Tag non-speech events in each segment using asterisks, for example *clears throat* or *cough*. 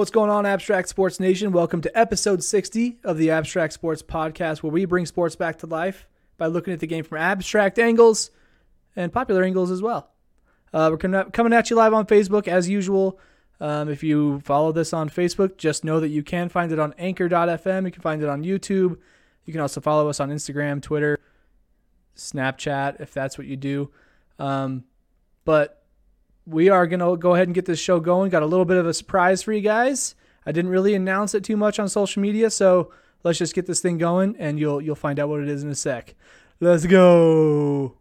What's going on, Abstract Sports Nation? Welcome to episode 60 of the Abstract Sports Podcast, where we bring sports back to life by looking at the game from abstract angles and popular angles as well. Uh, we're coming at you live on Facebook as usual. Um, if you follow this on Facebook, just know that you can find it on anchor.fm. You can find it on YouTube. You can also follow us on Instagram, Twitter, Snapchat, if that's what you do. Um, but we are going to go ahead and get this show going. Got a little bit of a surprise for you guys. I didn't really announce it too much on social media, so let's just get this thing going and you'll you'll find out what it is in a sec. Let's go.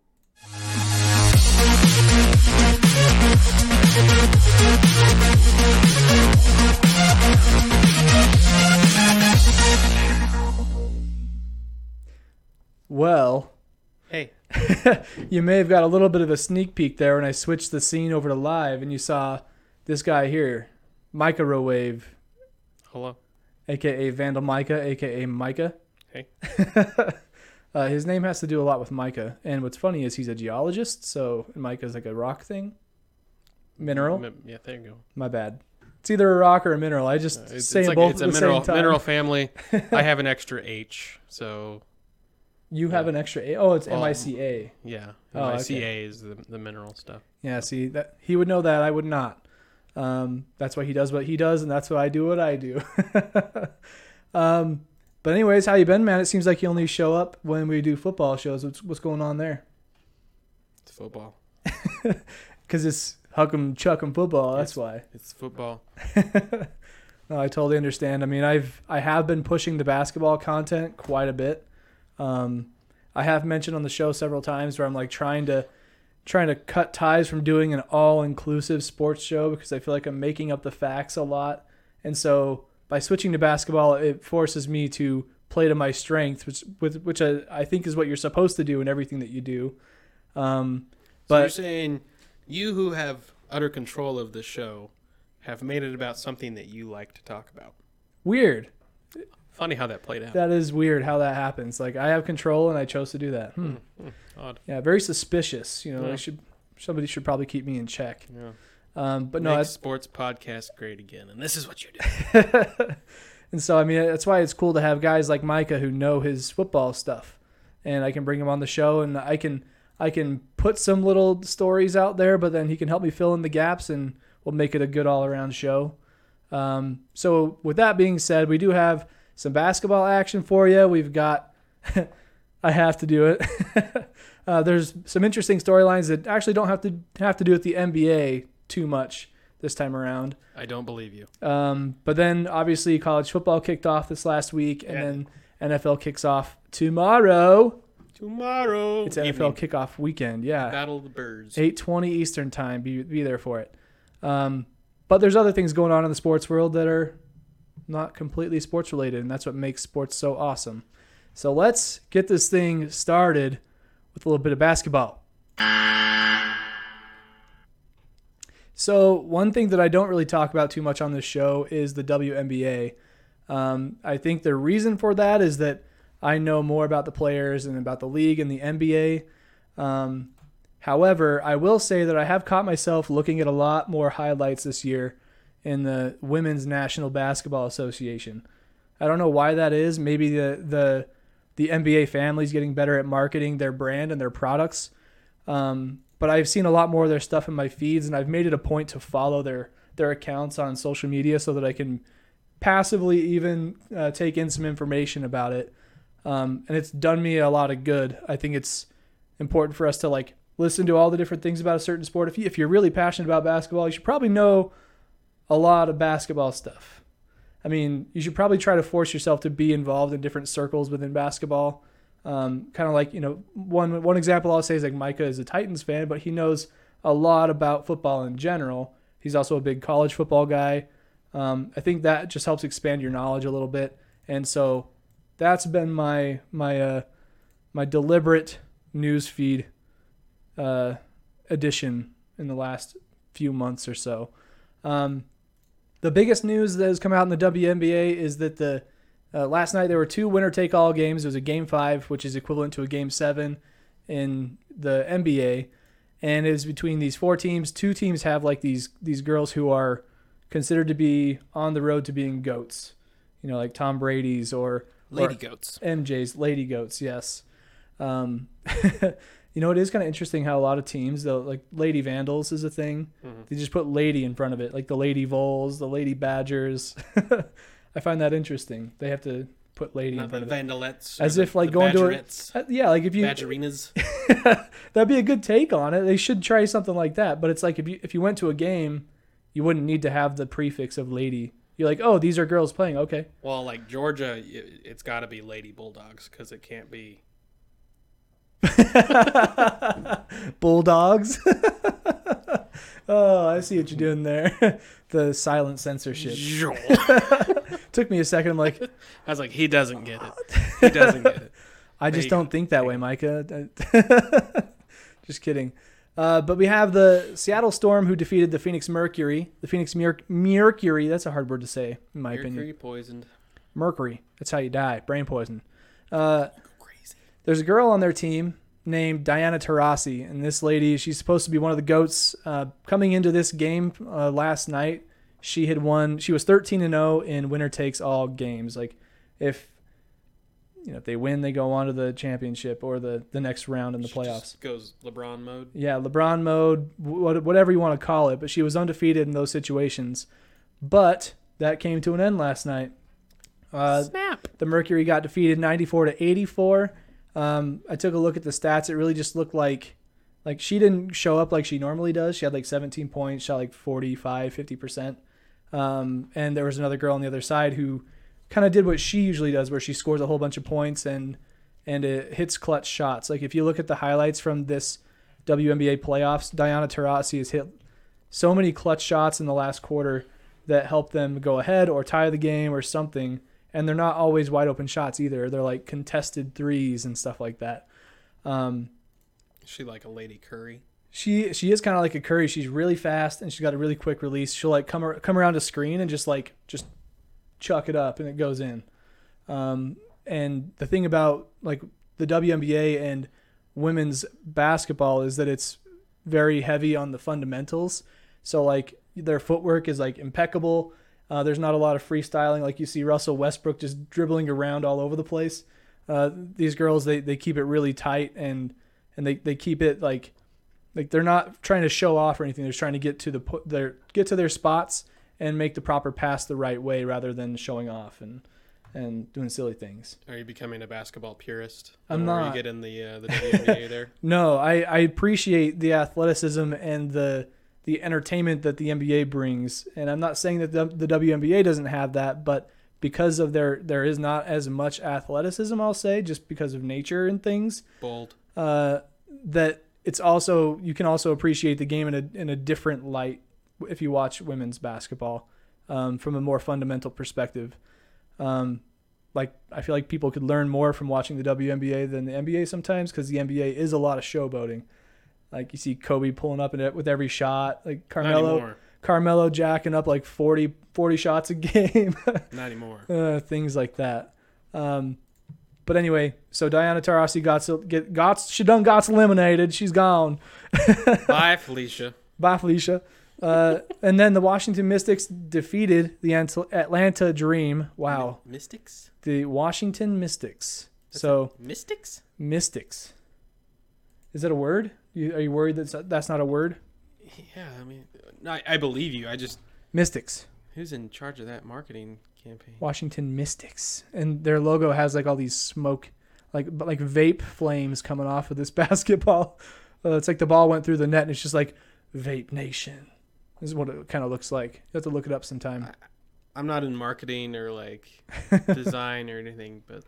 Well. *laughs* you may have got a little bit of a sneak peek there when I switched the scene over to live and you saw this guy here, Microwave. Hello. AKA Vandal Micah, AKA Micah. Hey. *laughs* uh, his name has to do a lot with Micah. And what's funny is he's a geologist, so Micah's like a rock thing. Mineral. Yeah, there you go. My bad. It's either a rock or a mineral. I just uh, it's, say it's like, both it's at a the mineral, same time. mineral family. *laughs* I have an extra H, so you have an extra A. Oh, it's M I C A. Yeah, Oh, okay. MICA is the, the mineral stuff. Yeah, see that he would know that I would not. Um, that's why he does what he does, and that's why I do what I do. *laughs* um, but anyways, how you been, man? It seems like you only show up when we do football shows. What's what's going on there? It's football. *laughs* Because it's Huck'em Chuck'em football. That's why. It's football. *laughs* no, I totally understand. I mean, I've I have been pushing the basketball content quite a bit. Um, I have mentioned on the show several times where I'm like trying to trying to cut ties from doing an all-inclusive sports show because I feel like I'm making up the facts a lot. And so by switching to basketball, it forces me to play to my strength, which with which I, I think is what you're supposed to do in everything that you do. Um, So but you're saying you who have utter control of the show have made it about something that you like to talk about. weird. Funny how that played out. That is weird how that happens. Like I have control and I chose to do that. Hmm. Hmm, odd. Yeah, very suspicious. You know, Yeah. I should somebody should probably keep me in check. Yeah. Um, but no, Make sports podcast great again, and this is what you do. *laughs* and so I mean that's why it's cool to have guys like Micah who know his football stuff, and I can bring him on the show and I can I can put some little stories out there, but then he can help me fill in the gaps and we'll make it a good all around show. Um, so with that being said, we do have some basketball action for you. We've got *laughs* I have to do it. *laughs* uh, there's some interesting storylines that actually don't have to have to do with the NBA too much this time around. I don't believe you. Um, but then obviously college football kicked off this last week, and Yeah. then NFL kicks off tomorrow. Tomorrow. It's NFL evening. kickoff weekend. Yeah, Battle of the Birds. eight twenty Eastern time. Be be there for it. Um, but there's other things going on in the sports world that are not completely sports related, and that's what makes sports so awesome. So let's get this thing started with a little bit of basketball. So one thing that I don't really talk about too much on this show is the WNBA. Um, I think the reason for that is that I know more about the players and about the league and the NBA. Um, however, I will say that I have caught myself looking at a lot more highlights this year in the Women's National Basketball Association. I don't know why that is. Maybe the the the NBA family's getting better at marketing their brand and their products. Um, but I've seen a lot more of their stuff in my feeds, and I've made it a point to follow their their accounts on social media so that I can passively even uh, take in some information about it. Um, and it's done me a lot of good. I think it's important for us to like listen to all the different things about a certain sport. If you, if you're really passionate about basketball, you should probably know a lot of basketball stuff. I mean, you should probably try to force yourself to be involved in different circles within basketball. Um, kind of like you know, one one example I'll say is like Micah is a Titans fan, but he knows a lot about football in general. He's also a big college football guy. Um, I think that just helps expand your knowledge a little bit, and so that's been my my uh, my deliberate news feed uh, addition in the last few months or so. Um, the biggest news that has come out in the WNBA is that the uh, last night there were two winner take all games. It was a game five, which is equivalent to a game seven in the NBA, and it was between these four teams. Two teams have like these these girls who are considered to be on the road to being goats. You know, like Tom Brady's or Lady or goats. MJ's lady goats. Yes. Um, *laughs* you know, it is kind of interesting how a lot of teams, though, like Lady Vandals is a thing. Mhm. They just put lady in front of it, like the Lady Vols, the Lady Badgers. *laughs* I find that interesting. They have to put lady in Not the front of it. As or if, like, the going to a- Uh, yeah, like if you badgerinas. *laughs* that'd be a good take on it. They should try something like that. But it's like if you if you went to a game, you wouldn't need to have the prefix of lady. You're like, oh, these are girls playing. Okay. Well, like Georgia, it's got to be Lady Bulldogs because it can't be. *laughs* Bulldogs. *laughs* oh, I see what you're doing there. *laughs* the silent censorship. Took me a second. I'm like, I was like, he doesn't get it. He doesn't get it. I just don't think that way, Micah. just kidding. Uh, but we have the Seattle Storm who defeated the Phoenix Mercury. The Phoenix Mer- Mercury, that's a hard word to say, in my opinion. Mercury poisoned. Mercury. That's how you die. Brain poison. Uh. There's a girl on their team named Diana Taurasi, and this lady, she's supposed to be one of the goats. Uh, coming into this game uh, last night, she had won. She was 13 and 0 in winner takes all games. Like if you know if they win, they go on to the championship or the the next round in the She playoffs. just goes LeBron mode. Yeah, LeBron mode, whatever you want to call it, but she was undefeated in those situations. But that came to an end last night. Uh, Snap. the Mercury got defeated 94 to 84. Um, I took a look at the stats. It really just looked like like she didn't show up like she normally does. She had like 17 points, shot like 45, 50%. Um, and there was another girl on the other side who kind of did what she usually does where she scores a whole bunch of points and and it hits clutch shots. Like if you look at the highlights from this WNBA playoffs, Diana Taurasi has hit so many clutch shots in the last quarter that help them go ahead or tie the game or something and they're not always wide open shots either. They're like contested threes and stuff like that. Um, Is she like a Lady Curry? she she is kind of like a Curry. She's really fast and she's got a really quick release. She'll like come come around a screen and just like just chuck it up and it goes in. Um, and the thing about like the WNBA and women's basketball is that it's very heavy on the fundamentals. So like their footwork is like impeccable. Uh, there's not a lot of freestyling like you see Russell Westbrook just dribbling around all over the place. Uh, these girls they, they keep it really tight and and they, they keep it like like they're not trying to show off or anything. They're trying to get to the their get to their spots and make the proper pass the right way rather than showing off and and doing silly things. Are you becoming a basketball purist? The I'm not. You get in the uh, the WNBA there. *laughs* No, I, I appreciate the athleticism and the the entertainment that the NBA brings, and I'm not saying that the, the WNBA doesn't have that, but because of their there is not as much athleticism, I'll say, just because of nature and things, Bold. uh, that it's also you can also appreciate the game in a in a different light if you watch women's basketball um, from a more fundamental perspective. Um, like I feel like people could learn more from watching the WNBA than the NBA sometimes because the NBA is a lot of showboating. Like you see Kobe pulling up in it with every shot, like Carmelo. Carmelo jacking up like 40, 40 shots a game. *laughs* Not anymore. uh, things like that. Um, but anyway, so Diana Taurasi got get got she done got eliminated. She's gone. *laughs* Bye, Felicia. Bye, Felicia. Uh, and then the Washington Mystics defeated the Atlanta Dream. Wow, Mystics. the Washington Mystics. That's So Mystics. Mystics. Is that a word? You, are you worried that that's not a word? Yeah, I mean, I, I believe you. I just Mystics. who's in charge of that marketing campaign? Washington Mystics, and their logo has like all these smoke, like like vape flames coming off of this *laughs* basketball. Uh, it's like the ball went through the net, and it's just like Vape Nation. This is what it kind of looks like. You have to look it up sometime. I'm not in marketing or like *laughs* design or anything, but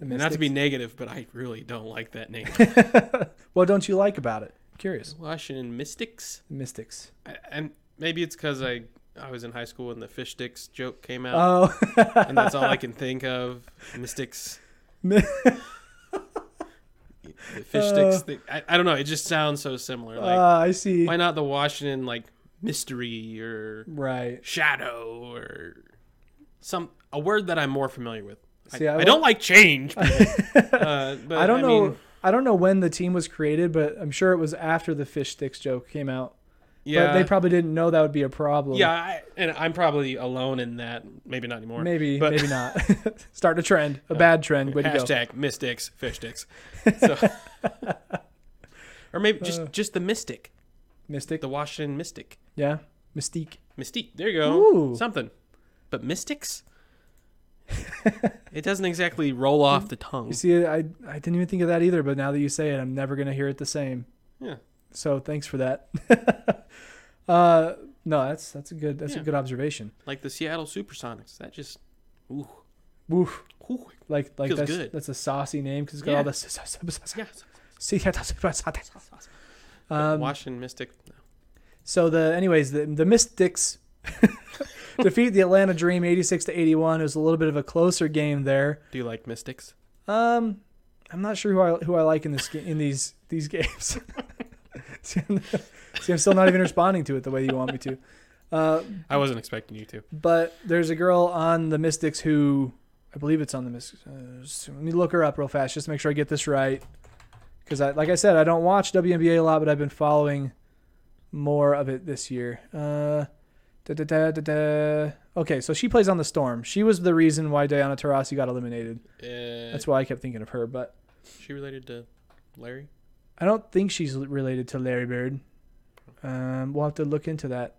And not to be negative, but I really don't like that name. *laughs* what don't you like about it? curious. Washington Mystics. Mystics. I, and maybe it's because I I was in high school when the fish sticks joke came out, Oh, and that's all I can *laughs* think of. Mystics. *laughs* The fish sticks. Thing. I, I don't know. It just sounds so similar. Like Ah, I see. why not the Washington like mystery or Right. shadow or some a word that I'm more familiar with. See, I, I I don't like change. people. *laughs* uh, but I don't know. mean, I don't know when the team was created, but I'm sure it was after the fish sticks joke came out. Yeah, But they probably didn't know that would be a problem. yeah, I, and I'm probably alone in that. Maybe not anymore. Maybe, But- maybe not. *laughs* Start a trend, a bad trend. Way. Hashtag mystics, fish sticks. *laughs* So, or maybe just Uh. just the mystic, Mystic. the Washington mystic, Yeah. Mystique. mystique. There you go. Ooh. Something, but mystics. *laughs* it doesn't exactly roll off the tongue. You see, I I didn't even think of that either, but now that you say it, I'm never gonna hear it the same. Yeah. So thanks for that. *laughs* uh, no, that's that's a good that's Yeah. a good observation. Like the Seattle Supersonics. That just, ooh, Woof. ooh, Like like Feels that's good. that's a saucy name because it's got Yeah. all the. yeah. Seattle Supersonics. Um, Washington Mystic. So the anyways the the Mystics *laughs* defeat the Atlanta Dream 86 to 81. It was a little bit of a closer game there. Do you like mystics? Um, I'm not sure who I who I like in this in these these games. *laughs* See, I'm, see, I'm still not even responding to it the way you want me to. Uh, I wasn't expecting you to. but there's a girl on the Mystics who I believe it's on the Mystics. Uh, let me look her up real fast just to make sure I get this right. Because I, like I said, I don't watch WNBA a lot, but I've been following more of it this year. Uh, da, da, da. Okay, so she plays on the Storm. She was the reason why Diana Taurasi got eliminated. Uh, That's why I kept thinking of her. But she related to Larry. I don't think she's related to Larry Bird. Um, we'll have to look into that.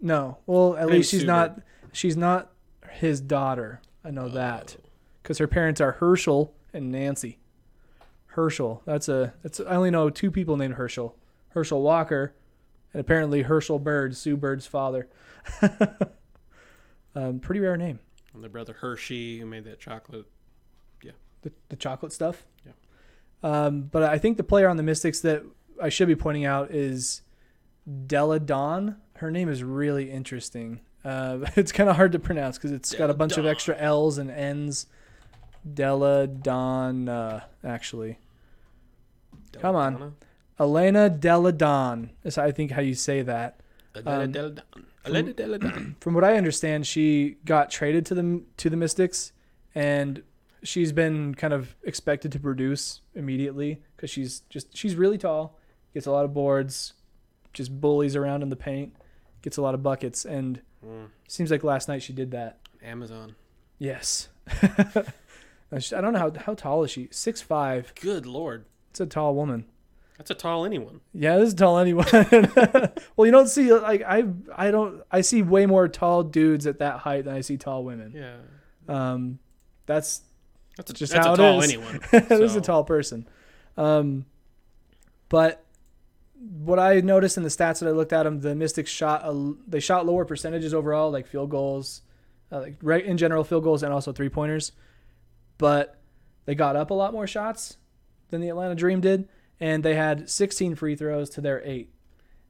No, well, at least she's not. She's not his daughter. I know that Oh. because her parents are Herschel and Nancy. Herschel. That's a. That's I only know two people named Herschel. Herschel Walker, and apparently Herschel Bird, Sue Bird's father. *laughs* um, pretty rare name. And their brother Hershey, who made that chocolate. Yeah. The, the chocolate stuff. Yeah. Um, but I think the player on the Mystics that I should be pointing out is Delle Donne. Her name is really interesting. Uh, *laughs* it's kind of hard to pronounce because it's got a bunch of extra L's and N's. Delle Donne, uh, actually. Come on. Donna? Elena Delle Donne is, I think, how you say that. Adela Um, Della Don. Adela *clears throat* Della From what I understand, she got traded to the to the Mystics, and she's been kind of expected to produce immediately because she's just she's really tall, gets a lot of boards, just bullies around in the paint, gets a lot of buckets, and Mm, seems like last night she did that. Amazon. Yes. *laughs* I I don't know how how tall is she? Six five. Good lord. It's a tall woman. That's a tall anyone. Yeah, this is tall anyone. *laughs* well, you don't see like I I don't I see way more tall dudes at that height than I see tall women. Yeah. Um, that's That's a, Just that's how a it tall is. anyone. *laughs* that is a tall person. Um, but what I noticed in the stats that I looked at them, the Mystics shot a, they shot lower percentages overall, like field goals, uh, like right in general field goals and also three pointers, but they got up a lot more shots than the Atlanta Dream did, and they had 16 free throws to their eight,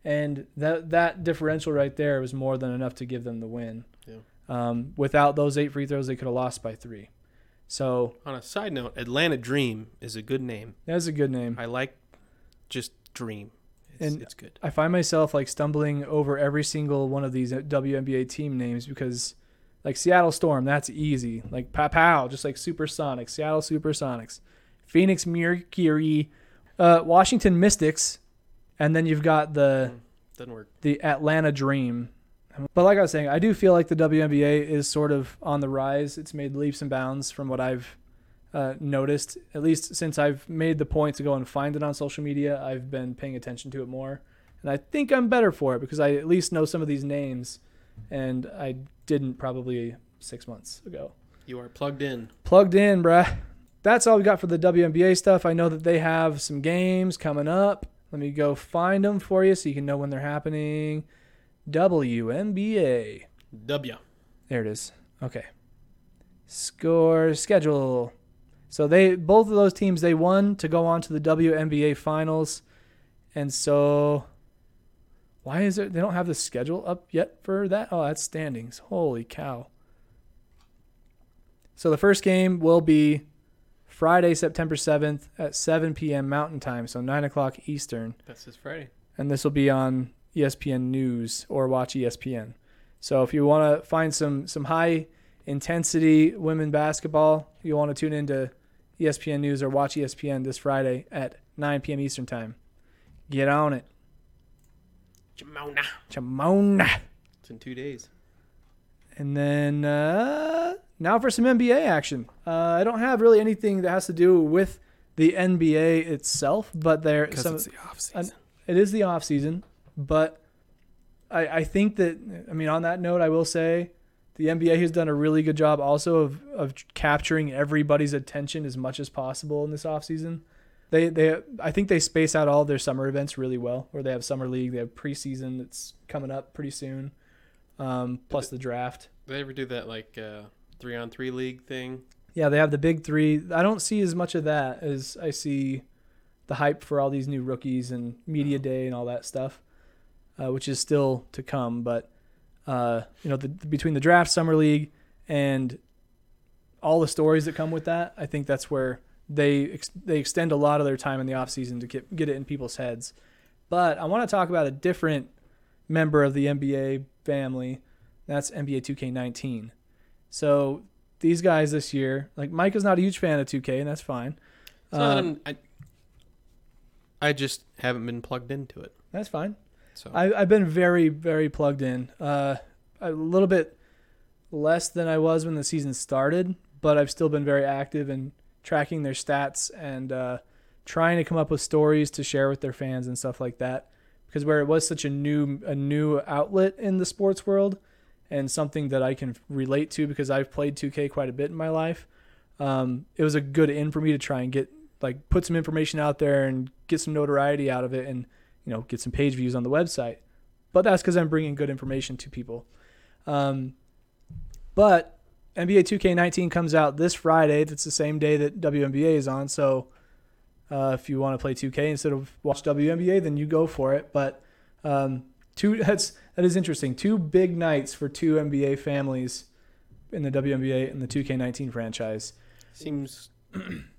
and that that differential right there was more than enough to give them the win. Yeah. Um, without those eight free throws, they could have lost by three. So On a side note, Atlanta Dream is a good name. that's a good name. I like just Dream. It's, And- it's good. I find myself like stumbling over every single one of these WNBA team names because, like Seattle Storm, that's easy. Like pow pow, just like Supersonics, Seattle Supersonics, Phoenix Mercury, uh, Washington Mystics, and then you've got the Doesn't work. the Atlanta Dream. But like I was saying, I do feel like the WNBA is sort of on the rise. It's made leaps and bounds from what I've uh, noticed. At least since I've made the point to go and find it on social media, I've been paying attention to it more. And I think I'm better for it because I at least know some of these names, and I didn't probably six months ago. You are plugged in. Plugged in, bruh. That's all we got for the WNBA stuff. I know that they have some games coming up. Let me go find them for you so you can know when they're happening. WNBA. W. There it is. Okay. Score schedule. So they both of those teams they won to go on to the WNBA finals. And so why is it they don't have the schedule up yet for that? Oh, that's standings. Holy cow. So the first game will be Friday, September 7th at 7 p.m. Mountain Time, so 9 o'clock Eastern That's this Friday. and this will be on ESPN News or watch ESPN. So if you want to find some some high intensity women basketball, you want to tune into ESPN News or watch ESPN this Friday at 9 p.m. Eastern Time. Get on it. Jamona. Chamona. It's in two days. And then uh, now for some NBA action. Uh, I don't have really anything that has to do with the NBA itself, but there Because some it's the off season. it is the off season, but I, I think that I mean on that note I will say the NBA has done a really good job also of, of capturing everybody's attention as much as possible in this off season. They they I think they space out all their summer events really well. Where they have summer league, they have preseason that's coming up pretty soon, um, plus the draft. They ever do that like uh, three on three league thing? Yeah, they have the big three. I don't see as much of that as I see the hype for all these new rookies and media day and all that stuff, uh, which is still to come. But uh, you know, the, between the draft, summer league, and all the stories that come with that, I think that's where they ex- they extend a lot of their time in the off season to get get it in people's heads. But I want to talk about a different member of the NBA family. That's NBA 2K19. So these guys this year, like Mike is not a huge fan of 2K, and that's fine. Um, I'm- I, I just haven't been plugged into it. that's fine. So I, I've been very, very plugged in. Uh, a little bit less than I was when the season started, but I've still been very active in tracking their stats and uh, trying to come up with stories to share with their fans and stuff like that. Because where it was such a new, a new outlet in the sports world, and something that I can relate to because I've played 2K quite a bit in my life. Um, it was a good in for me to try and get like put some information out there and get some notoriety out of it and you know get some page views on the website. But that's because i'm bringing good information to people. Um, but nba 2k19 comes out this friday. That's the same day that WNBA is on. So uh, if you want to play 2k instead of watch WNBA then you go for it but um, two *laughs* that's that is interesting two big nights for two nba families in the WNBA and the 2k19 franchise seems *clears throat*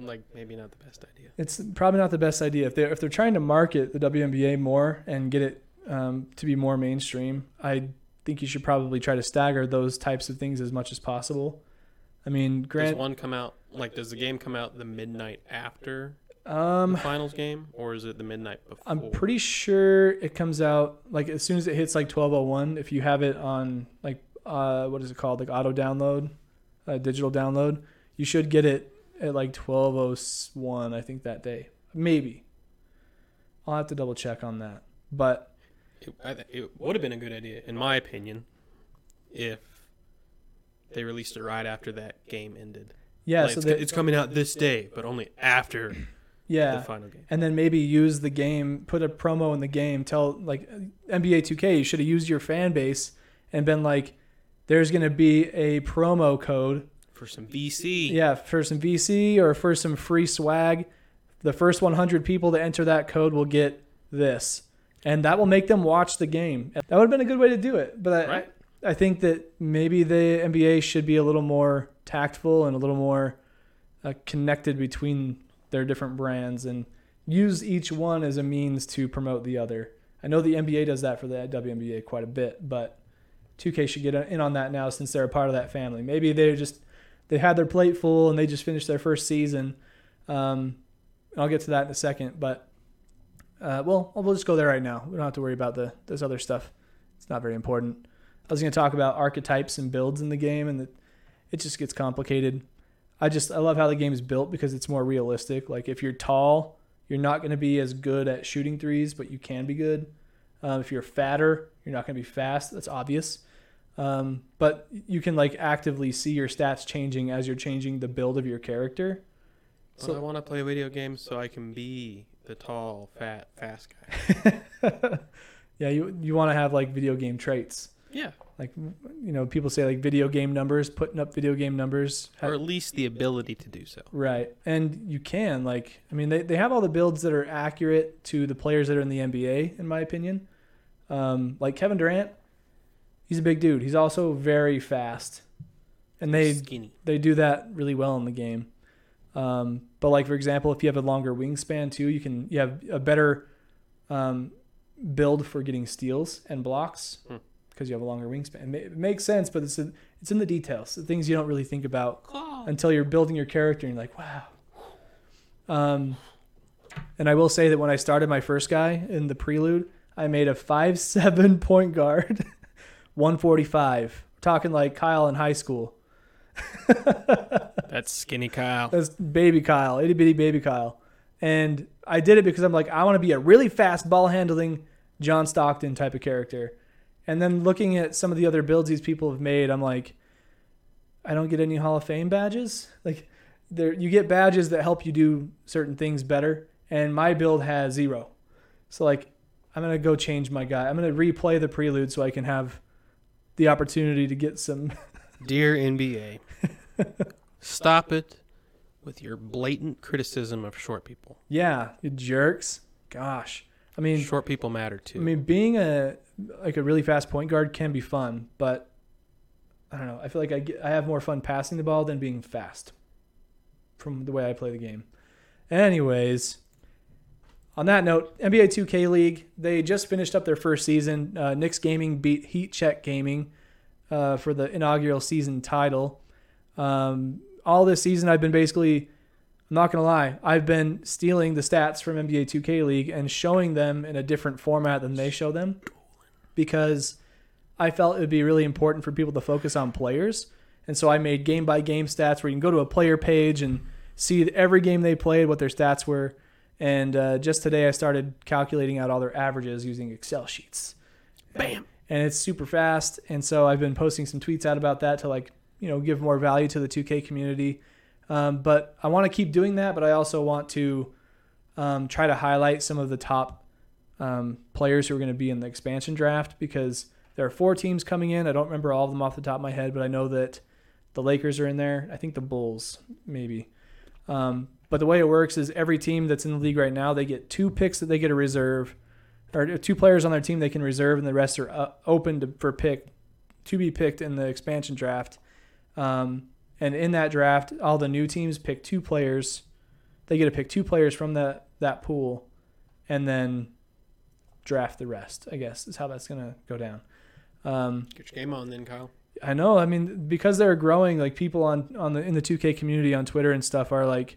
like maybe not the best idea. It's probably not the best idea if they're if they're trying to market the WNBA more and get it um, to be more mainstream. I think you should probably try to stagger those types of things as much as possible. I mean, Does grant one come out like does the game come out the midnight after the um, finals game or is it the midnight before? I'm pretty sure it comes out like as soon as it hits like 1201. If you have it on like uh, what is it called like auto download, uh, digital download, you should get it at like 1201. I think that day, maybe. I'll have to double check on that, but. It, it would have been a good idea, in my opinion, if they released it right after that game ended. Yeah, Like, so it's, they, it's coming out this day, but only after *clears throat* the final game. and then maybe use the game, put a promo in the game, tell like NBA 2K, you should have used your fan base and been like, there's gonna be a promo code, For some VC. yeah, for some VC or for some free swag. The first 100 people to enter that code will get this, and that will make them watch the game. That would have been a good way to do it, but I, Right. I think that maybe the NBA should be a little more tactful and a little more uh, connected between their different brands and use each one as a means to promote the other. I know the NBA does that for the WNBA quite a bit, but 2K should get in on that now since they're a part of that family. Maybe they just they had their plate full and they just finished their first season. Um, I'll get to that in a second, but uh, well, we'll just go there right now. We don't have to worry about the this other stuff. It's not very important. I was going to talk about archetypes and builds in the game, and the, it just gets complicated. I just I love how the game is built because it's more realistic. Like if you're tall, you're not going to be as good at shooting threes, but you can be good. Um, if you're fatter, you're not going to be fast. That's obvious. Um, but you can like actively see your stats changing as you're changing the build of your character. But I want to play video games so I can be the tall, fat, fast guy. *laughs* yeah, you you want to have like video game traits. Yeah. Like you know, people say like video game numbers, putting up video game numbers. Or at least the ability to do so. Right. And you can, like, I mean, they, they have all the builds that are accurate to the players that are in the NBA, in my opinion. Um, like Kevin Durant, he's a big dude. He's also very fast. And they, Skinny. they do that really well in the game. Um, but, like, for example, if you have a longer wingspan, too, you can, you have a better um, build for getting steals and blocks Hmm. Because you have a longer wingspan. It, makes sense, but it's, a, it's in the details, the things you don't really think about until you're building your character and you're like, wow. Um, and I will say that when I started my first guy in the prelude, I made a five *laughs* seven point guard, *laughs* 145. Talking like Kyle in high school. *laughs* That's skinny Kyle. That's baby Kyle, itty bitty baby Kyle. And I did it because I'm like, I want to be a really fast ball handling John Stockton type of character. And then looking at some of the other builds these people have made, I'm like, I don't get any Hall of Fame badges. Like, there you get badges that help you do certain things better, and my build has zero. So like, I'm gonna go change my guy. I'm gonna replay the prelude so I can have the opportunity to get some. *laughs* Dear NBA, stop it with your blatant criticism of short people. yeah, you jerks. Gosh, I mean, Short people matter too. I mean, being a like a really fast point guard can be fun, but I don't know. I feel like I get, I have more fun passing the ball than being fast. From the way I play the game. Anyways, on that note, NBA 2K League they just finished up their first season. Uh, Knicks Gaming beat Heat Check Gaming uh, for the inaugural season title. Um, all this season, I've been basically I'm not gonna lie. I've been stealing the stats from NBA 2K League and showing them in a different format than they show them, because I felt it would be really important for people to focus on players. And so I made game by game stats where you can go to a player page and see every game they played, what their stats were. And uh, just today, I started calculating out all their averages using Excel sheets. Bam. And it's super fast. And so I've been posting some tweets out about that to like, you know, give more value to the 2K community. Um, but I want to keep doing that, but I also want to um, try to highlight some of the top um, players who are going to be in the expansion draft because there are four teams coming in. I don't remember all of them off the top of my head, but I know that the Lakers are in there. I think the Bulls, maybe. Um, but the way it works is every team that's in the league right now, they get two picks that they get a reserve, or two players on their team they can reserve, and the rest are uh, open to, for pick to be picked in the expansion draft. Um, and in that draft, all the new teams pick two players. They get to pick two players from that that pool, and then draft the rest. I guess is how that's gonna go down. Um, Get your game on then, Kyle. I know. I mean, because they're growing, like people on on the in the 2K community on Twitter and stuff are like,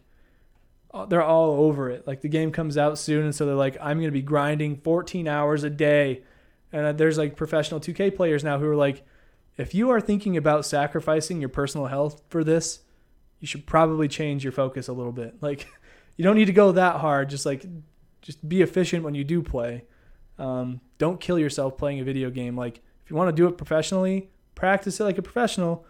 uh, they're all over it. Like the game comes out soon, and so they're like, I'm gonna be grinding 14 hours a day. And uh, there's like professional 2K players now who are like, if you are thinking about sacrificing your personal health for this, you should probably change your focus a little bit. *laughs* Like, you don't need to go that hard. Just like, just be efficient when you do play. Um, don't kill yourself playing a video game. Like, if you want to do it professionally, practice it like a professional,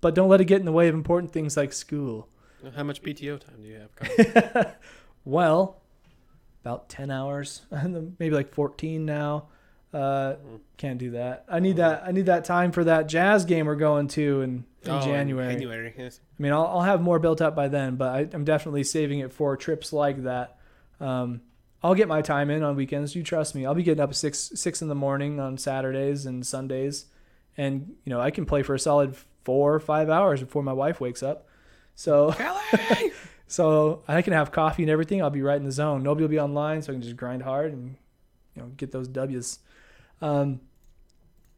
but don't let it get in the way of important things like school. How much PTO time do you have, *laughs* well, about 10 hours, *laughs* maybe like 14 now. Uh, Mm. can't do that. I need that. I need that time for that jazz game we're going to in, in Oh, January. January. Yes. I mean, I'll, I'll have more built up by then, but I, I'm definitely saving it for trips like that. Um, I'll get my time in on weekends. You trust me. I'll be getting up at six six in the morning on Saturdays and Sundays, and you know I can play for a solid four or five hours before my wife wakes up. So *laughs* so I can have coffee and everything. I'll be right in the zone. Nobody will be online, so I can just grind hard and you know get those W's. Um,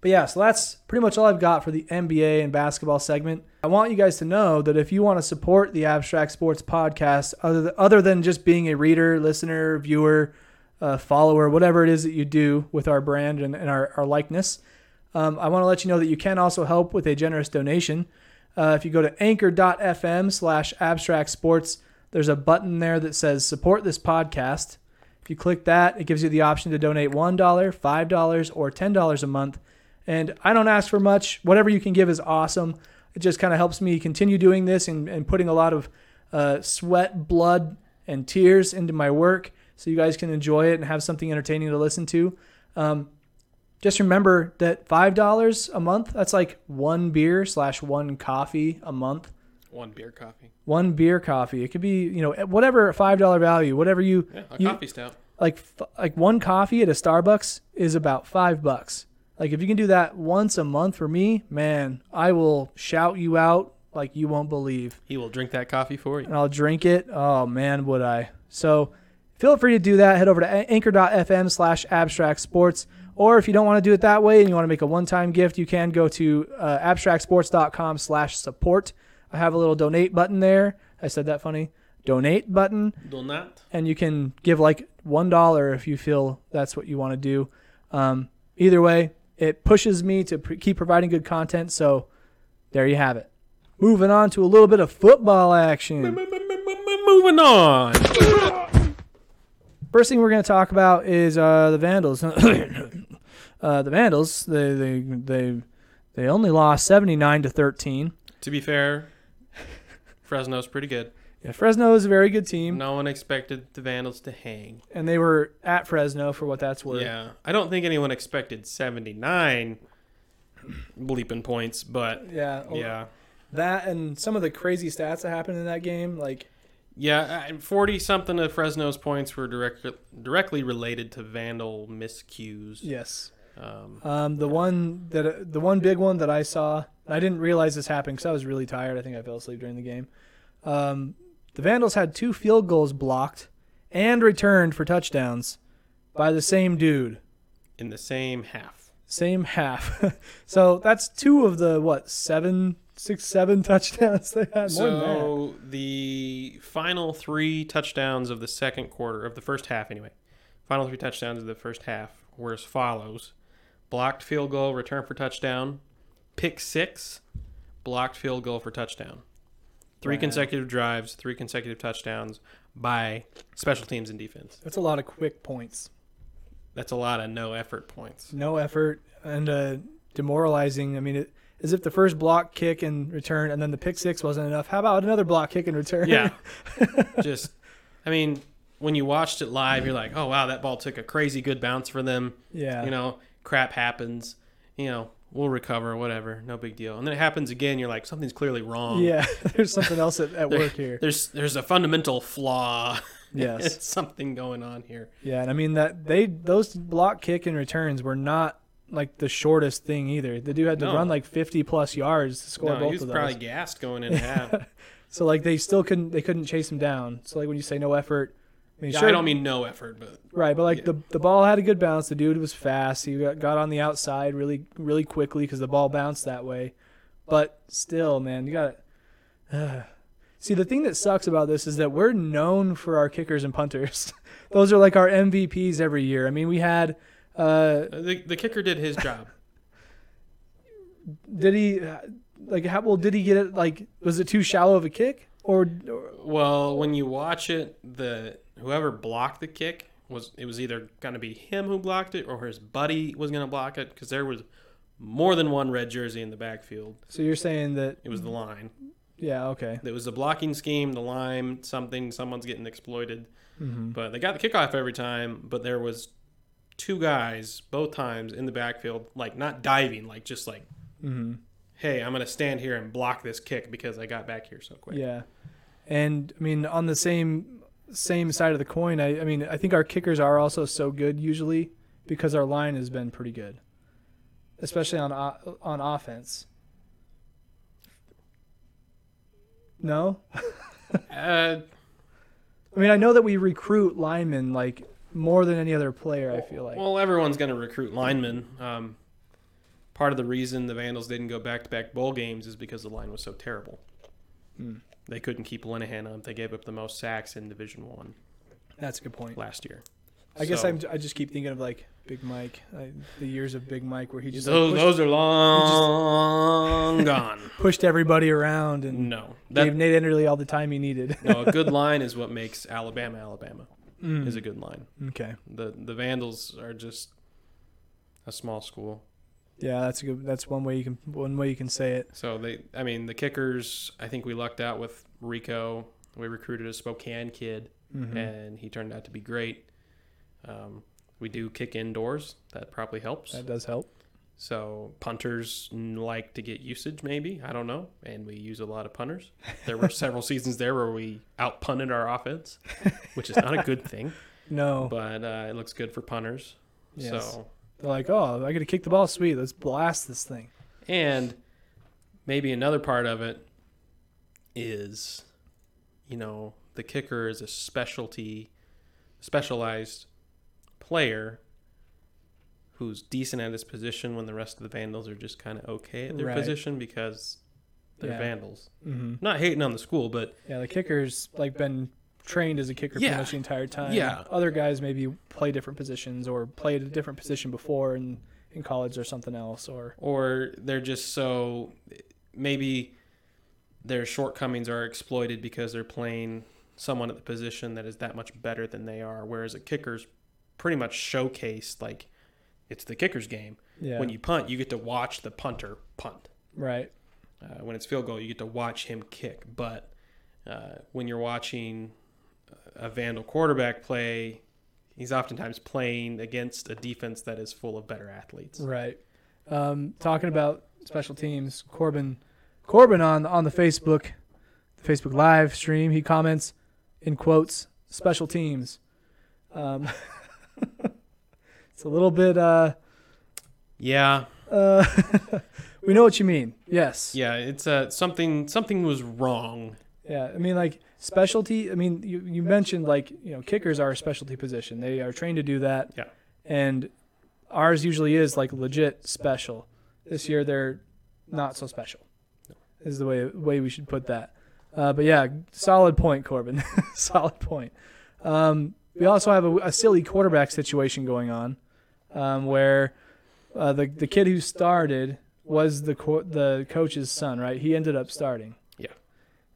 but yeah, so that's pretty much all I've got for the NBA and basketball segment. I want you guys to know that if you want to support the Abstract Sports podcast, other than, other than just being a reader, listener, viewer, uh, follower, whatever it is that you do with our brand and, and our, our likeness, um, I want to let you know that you can also help with a generous donation. Uh, if you go to anchor.fm slash abstract sports, there's a button there that says support this podcast. If you click that, it gives you the option to donate $1, $5, or $10 a month. And I don't ask for much. Whatever you can give is awesome. It just kind of helps me continue doing this and, and putting a lot of uh, sweat, blood, and tears into my work so you guys can enjoy it and have something entertaining to listen to. Um, just remember that $5 a month, that's like one beer slash one coffee a month. One beer coffee. One beer coffee. It could be, you know, whatever $5 value, whatever you Yeah, a You- coffee stout. like like one coffee at a Starbucks is about five bucks. Like if you can do that once a month for me, man, I will shout you out like you won't believe, He will drink that coffee for you. and I'll drink it. Oh man, would I? So feel free to do that. Head over to anchor.fm slash abstract sports. Or if you don't want to do it that way and you want to make a one-time gift, you can go to uh, abstractsports.com slash support. I have a little donate button there. I said that funny. Donate button and you can give like one dollar if you feel that's what you want to do. Um, either way, it pushes me to pr- keep providing good content. So there you have it. Moving on to a little bit of football action. Moving on. First thing we're going to talk about is uh, the Vandals. *coughs* uh, the Vandals, they, they they they only lost 79 to 13. To be fair, Fresno's pretty good. Yeah, Fresno is a very good team, No one expected the Vandals to hang. and they were at Fresno for what that's worth. Yeah, I don't think anyone expected 79 bleeping points, but Yeah, yeah. That and some of the crazy stats that happened in that game, like Yeah, forty something of Fresno's points were direct, directly related to Vandal miscues. yes, Um, um, the one that the one big one that I saw, I didn't realize this happened because I was really tired. I think I fell asleep during the game. Um, the Vandals had two field goals blocked and returned for touchdowns by the same dude, in the same half. same half. *laughs* so that's two of the what seven, six, seven *laughs* touchdowns they had. More than that. So the final three touchdowns of the second quarter of the first half, anyway. Final three touchdowns of the first half were as follows: blocked field goal, return for touchdown, pick six, blocked field goal for touchdown. Three Wow. consecutive drives, three consecutive touchdowns by special teams and defense. That's a lot of quick points. That's a lot of no effort points. no effort and uh, demoralizing. I mean, it, as if the first block kick and return and then the pick six wasn't enough. How about another block kick and return? Yeah. *laughs* Just, I mean, when you watched it live, you're like, oh, wow, that ball took a crazy good bounce for them. yeah. You know, crap happens. You know, we'll recover, whatever, no big deal. And then it happens again. You're like, something's clearly wrong. yeah. *laughs* There's *laughs* something else at, at There- work here. There's there's a fundamental flaw. *laughs* Yes. Something going on here. Yeah, and I mean that they those block kick and returns were not like the shortest thing either. The dude had to No. run like 50 plus yards to score no, both he was of those. probably gassed going in half. so like they still couldn't they couldn't chase him down. So like when you say no effort, I mean Yeah, sure, I don't mean no effort, but Right, but like Yeah. the the ball had a good bounce. The dude was fast. He got, got on the outside really really quickly because the ball bounced that way. But still, man, you got to *sighs* see the thing that sucks about this is that we're known for our kickers and punters. *laughs* Those are like our MVPs every year. I mean, we had uh, the, the kicker did his job. did he uh, like how well did he get it? Like was it too shallow of a kick or, or Well, when you watch it, the whoever blocked the kick was it was either going to be him who blocked it or his buddy was going to block it because there was more than one red jersey in the backfield. so you're saying that It was the line. yeah okay It was the blocking scheme, the line, something, someone's getting exploited. hmm But they got the kickoff every time, but there was two guys both times in the backfield, like not diving, like just like, hmm hey, I'm gonna stand here and block this kick because I got back here so quick. Yeah, and I mean on the same same side of the coin, I, I mean I think our kickers are also so good usually because our line has been pretty good, especially on on offense. No, *laughs* Uh, I mean I know that we recruit linemen like more than any other player. I feel like. well, everyone's gonna recruit linemen. Um, part of the reason the Vandals didn't go back-to-back bowl games is because the line was so terrible. Hmm. They couldn't keep Linehan up. They gave up the most sacks in Division One That's a good point. last year. I guess So- I'm, I just keep thinking of like Big Mike, I, the years of Big Mike where he just like, those, pushed, those are long *laughs* gone. pushed everybody around and No, that gave Nate Enderle all the time he needed. no, a good *laughs* line is what makes Alabama Alabama. Mm. Is a good line. Okay. The the Vandals are just a small school. Yeah, that's a good. That's one way you can one way you can say it. So they I mean the kickers, I think we lucked out with Rehkow. We recruited a Spokane kid Mhm. and he turned out to be great. Um, we do kick indoors. That probably helps. That does help. So punters like to get usage, maybe I don't know, and we use a lot of punters. There were *laughs* several seasons there where we out punted our offense, which is not a good thing, *laughs* No, but uh, it looks good for punters. Yes. So they're like, oh, I got to kick the ball. Sweet, let's blast this thing. and maybe another part of it is, you know, the kicker is a specialty, specialized player who's decent at his position when the rest of the Vandals are just kind of okay at their Right. position because they're Yeah. Vandals. hmm Not hating on the school, but Yeah, the kicker's like been trained as a kicker Yeah. pretty much the entire time. Yeah. Other guys maybe play different positions or played a different position before in, in college or something else. Or or they're just so maybe their shortcomings are exploited because they're playing someone at the position that is that much better than they are whereas a kicker's pretty much showcased like it's the kicker's game yeah, when you punt you get to watch the punter punt right, uh, when it's field goal you get to watch him kick but uh, when you're watching a vandal quarterback play he's oftentimes playing against a defense that is full of better athletes right. Um, talking about special teams, Corbin, Corbin on on the Facebook, the Facebook live stream, he comments in quotes special teams. Um, *laughs* it's a little bit. Uh, yeah uh, *laughs* we know what you mean. Yes. Yeah, it's uh, something something was wrong. Yeah, I mean, like specialty. I mean, you, you mentioned like you know kickers are a specialty position. They are trained to do that. Yeah. And ours usually is like legit special. This year they're not so special. Is the way way we should put that. Uh, but yeah, solid point, Corbin. *laughs* solid point. Um, we also have a, a silly quarterback situation going on, um, where uh, the the kid who started was the co- the coach's son, right? He ended up starting.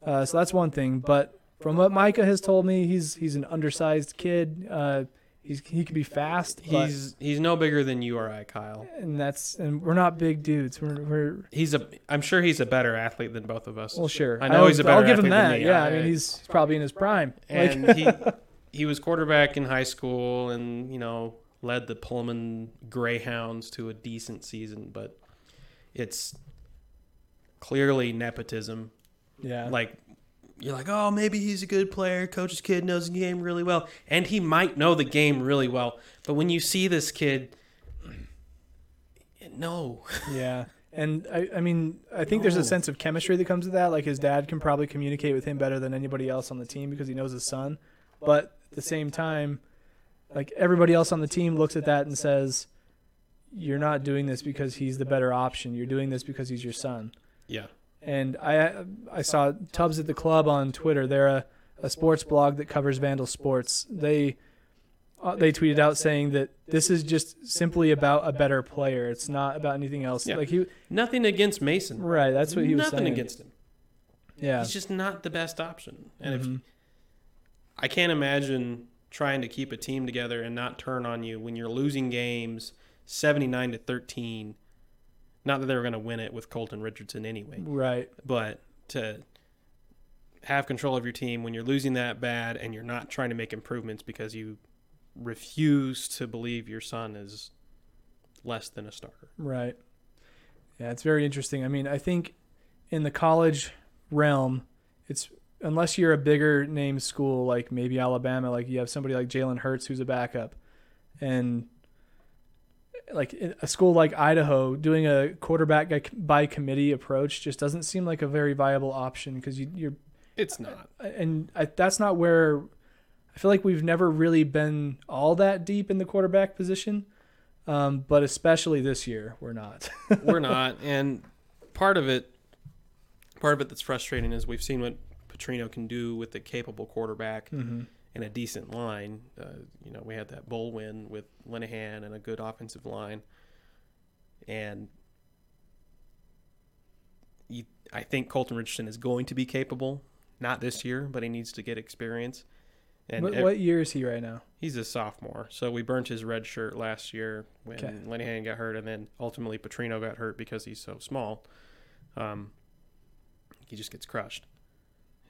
Uh, so that's one thing. But from what Micah has told me, he's he's an undersized kid. Uh, he's he can be fast. He's he's no bigger than you or I, Kyle. and that's and we're not big dudes. We're we're He's a I'm sure he's a better athlete than both of us. well, sure. I know I'll- he's a better I'll give him that. me. Yeah, I- I mean he's probably in his prime. Like, and he *laughs* he was quarterback in high school, and you know led the Pullman Greyhounds to a decent season, but it's clearly nepotism. Yeah, Like you're like, oh, maybe he's a good player. Coach's kid knows the game really well, and he might know the game really well. But when you see this kid, *clears throat* no, *laughs* yeah. And I, I mean, I think there's a sense of chemistry that comes with that. Like his dad can probably communicate with him better than anybody else on the team because he knows his son. But at the same time, like everybody else on the team looks at that and says, "You're not doing this because he's the better option. You're doing this because he's your son." yeah, And I I saw Tubbs at the Club on Twitter. They're a, a sports blog that covers Vandal sports. They uh, they tweeted out saying that this is just simply about a better player. It's not about anything else. Yeah. Like he nothing against Mason. right. That's what he was nothing saying. Nothing against him. yeah. He's just not the best option. And if Mhm. I can't imagine trying to keep a team together and not turn on you when you're losing games 79 to 13. Not that they were going to win it with Colton Richardson anyway, right. but to have control of your team when you're losing that bad and you're not trying to make improvements because you refuse to believe your son is less than a starter. Right. Yeah, it's very interesting. I mean, I think in the college realm, it's unless you're a bigger name school like maybe Alabama, like you have somebody like Jalen Hurts who's a backup, and like in a school like Idaho doing a quarterback by- committee approach just doesn't seem like a very viable option because you, you're It's not. and I, that's not where I feel like we've never really been all that deep in the quarterback position. Um, but especially this year, we're not. *laughs* We're not. And part of it, part of it that's frustrating is we've seen what Petrino can do with a capable quarterback mm-hmm. And a decent line. Uh, you know, we had that bowl win with Linehan and a good offensive line. And you, I think Colton Richardson is going to be capable. Not this year, but he needs to get experience. And What, ev- what year is he right now? He's a sophomore, so we burnt his red shirt last year when Okay. Linehan got hurt, and then ultimately Petrino got hurt because he's so small. Um, he just gets crushed,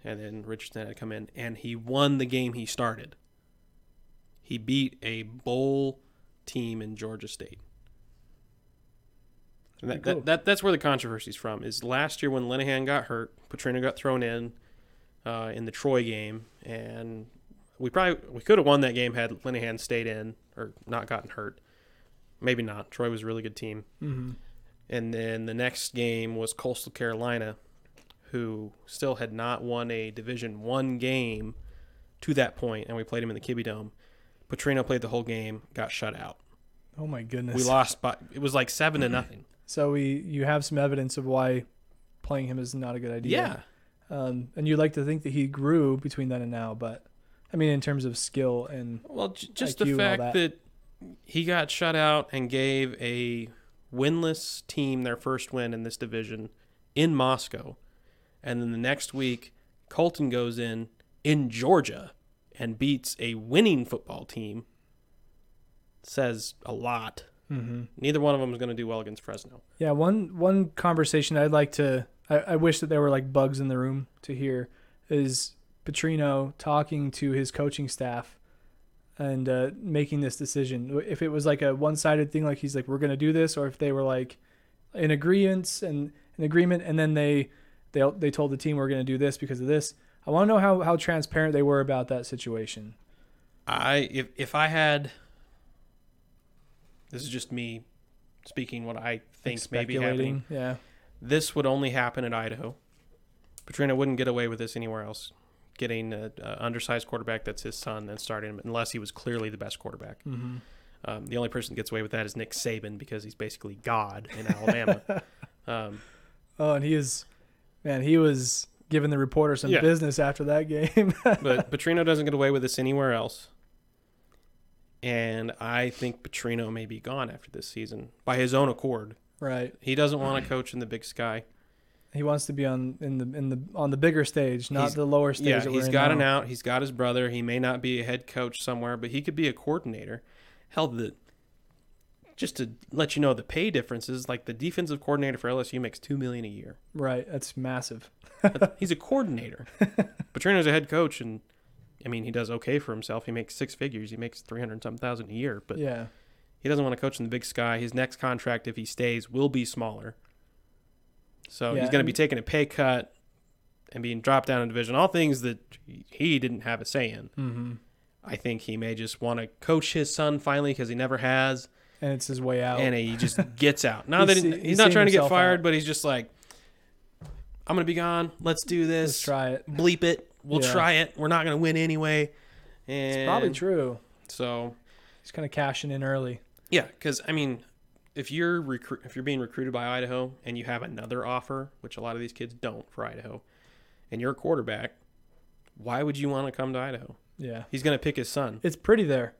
and then Richardson had to come in, and he won the game he started. He beat a bowl team in Georgia State. And that, cool. that, that, that's where the controversy's from. Is last year when Linehan got hurt, Petrino got thrown in uh, in the Troy game, and we probably we could have won that game had Linehan stayed in or not gotten hurt. Maybe not. Troy was a really good team. Mm-hmm. And then the next game was Coastal Carolina, who still had not won a Division One game to that point, and we played him in the Kibby Dome. Petrino played the whole game, got shut out. Oh my goodness. We lost, but it was like seven to nothing. *clears throat* So we, you have some evidence of why playing him is not a good idea. Yeah, Um, and you'd like to think that he grew between then and now, but I mean, in terms of skill and Well, j- just IQ the fact that. that. he got shut out and gave a winless team their first win in this division in Moscow, and then the next week Colton goes in in Georgia and beats a winning football team. Says a lot. mm-hmm. Neither one of them is going to do well against Fresno. Yeah, one one conversation I'd like to I, I wish that there were like bugs in the room to hear is Petrino talking to his coaching staff and uh, making this decision. If it was like a one sided thing, like he's like, We're gonna do this, or if they were like in agreement and an agreement and then they they they told the team we're gonna do this because of this. I wanna know how, how transparent they were about that situation. I if if I had this is just me speaking what I think may be happening. Yeah. This would only happen at Idaho. Petrino wouldn't get away with this anywhere else. Getting an undersized quarterback that's his son and starting him unless he was clearly the best quarterback. Mm-hmm. Um, the only person that gets away with that is Nick Saban because he's basically God in Alabama. *laughs* um, Oh, and he is man, he was giving the reporter some Yeah. business after that game. *laughs* but Petrino doesn't get away with this anywhere else. And I think Petrino may be gone after this season by his own accord. right. He doesn't want to coach in the Big Sky. He wants to be on in the in the on the bigger stage, not He's- the lower stage. Yeah, he's in got now. an out. He's got his brother. He may not be a head coach somewhere, but he could be a coordinator. Hell, the just to let you know the pay differences, like the defensive coordinator for LSU makes two million a year. Right, that's massive. *laughs* He's a coordinator. *laughs* Petrino's a head coach, and I mean he does okay for himself. He makes six figures. He makes three hundred something thousand a year, but yeah, he doesn't want to coach in the Big Sky. His next contract, if he stays, will be smaller. So Yeah, he's going to be taking a pay cut and being dropped down in division. All things that he didn't have a say in. mm-hmm. I think he may just want to coach his son finally because he never has, and it's his way out. and he just *laughs* gets out. Now that he- he's, he's not trying to get fired, out. but he's just like, I'm going to be gone. Let's do this. Let's try it. Bleep it. We'll Yeah. try it. We're not going to win anyway. And It's probably true. So He's kind of cashing in early. Yeah, because I mean, if you're recruit if you're being recruited by Idaho and you have another offer, which a lot of these kids don't for Idaho, and you're a quarterback, why would you want to come to Idaho? Yeah, He's gonna pick his son. it's pretty there.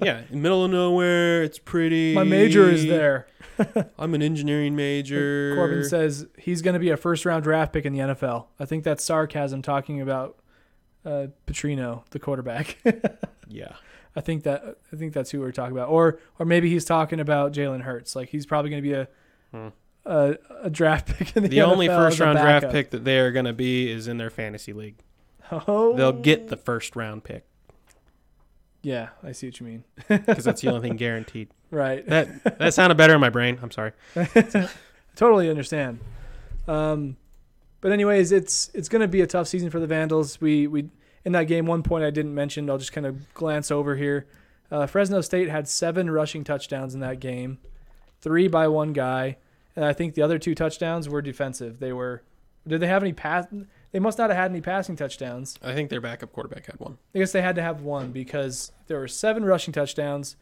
Yeah, *laughs* in middle of nowhere, it's pretty. My major is there. *laughs* I'm an engineering major. Corbin says he's going to be a first round draft pick in the NFL. I think that's sarcasm talking about uh, Petrino, the quarterback. *laughs* Yeah, I think that I think that's who we're talking about, or or maybe he's talking about Jalen Hurts. Like he's probably going to be a, Hmm. a a draft pick in the, the only first round draft pick that they are gonna be is in their fantasy league. Oh, They'll get the first round pick Yeah, I see what you mean. *laughs* because that's the only thing guaranteed. Right, That that sounded better in my brain. I'm sorry. *laughs* totally understand. Um, but anyways, it's it's going to be a tough season for the Vandals. We we in that game, one point I didn't mention. I'll just kind of glance over here. Uh, Fresno State had seven rushing touchdowns in that game, three by one guy, and I think the other two touchdowns were defensive. They were. Did they have any pass? They must not have had any passing touchdowns. I think their backup quarterback had one. I guess they had to have one because there were seven rushing touchdowns,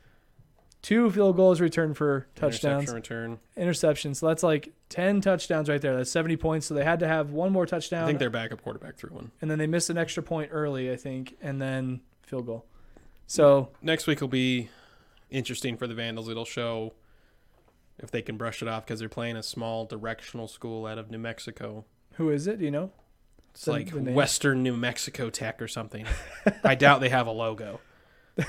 two field goals returned for touchdowns, Interception return. interceptions. So that's like 10 touchdowns right there. That's 70 points. So they had to have one more touchdown. I think their backup quarterback threw one. and then they missed an extra point early, I think, and then field goal. So, Next week will be interesting for the Vandals. It'll show if they can brush it off because they're playing a small directional school out of New Mexico. who is it? Do you know? It's The- like the? Western New Mexico Tech or something. I doubt they have a logo.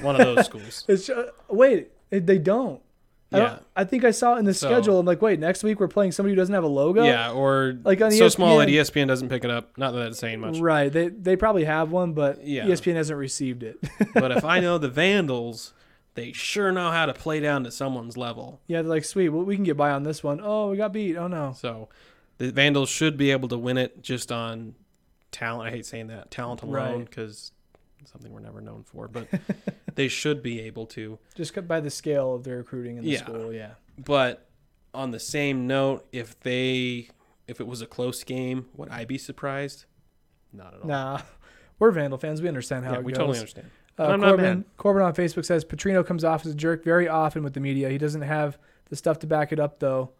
One of those *laughs* schools. It's uh, wait, they don't. I Yeah. don't. I think I saw it in the So- schedule. I'm like, wait, next week we're playing somebody who doesn't have a logo. Yeah, or Like on so small that ESPN. ESPN doesn't pick it up. Not that that's saying much. Right. They they probably have one, but Yeah. ESPN hasn't received it. *laughs* but if I *laughs* know the Vandals, they sure know how to play down to someone's level. yeah, they're like, sweet, well, we can get by on this one. Oh, we got beat. Oh no. So the Vandals should be able to win it just on talent. I hate saying that talent alone because it's something we're never known for, but *laughs* they should be able to. Just by the scale of their recruiting in the Yeah. school. Yeah. But on the same note, if they if it was a close game, would I be surprised? Not at all. Nah, *laughs* we're Vandal fans. We understand how yeah, it we goes. totally understand. Uh, Corbin. Corbin on Facebook says Petrino comes off as a jerk very often with the media. He doesn't have the stuff to back it up though.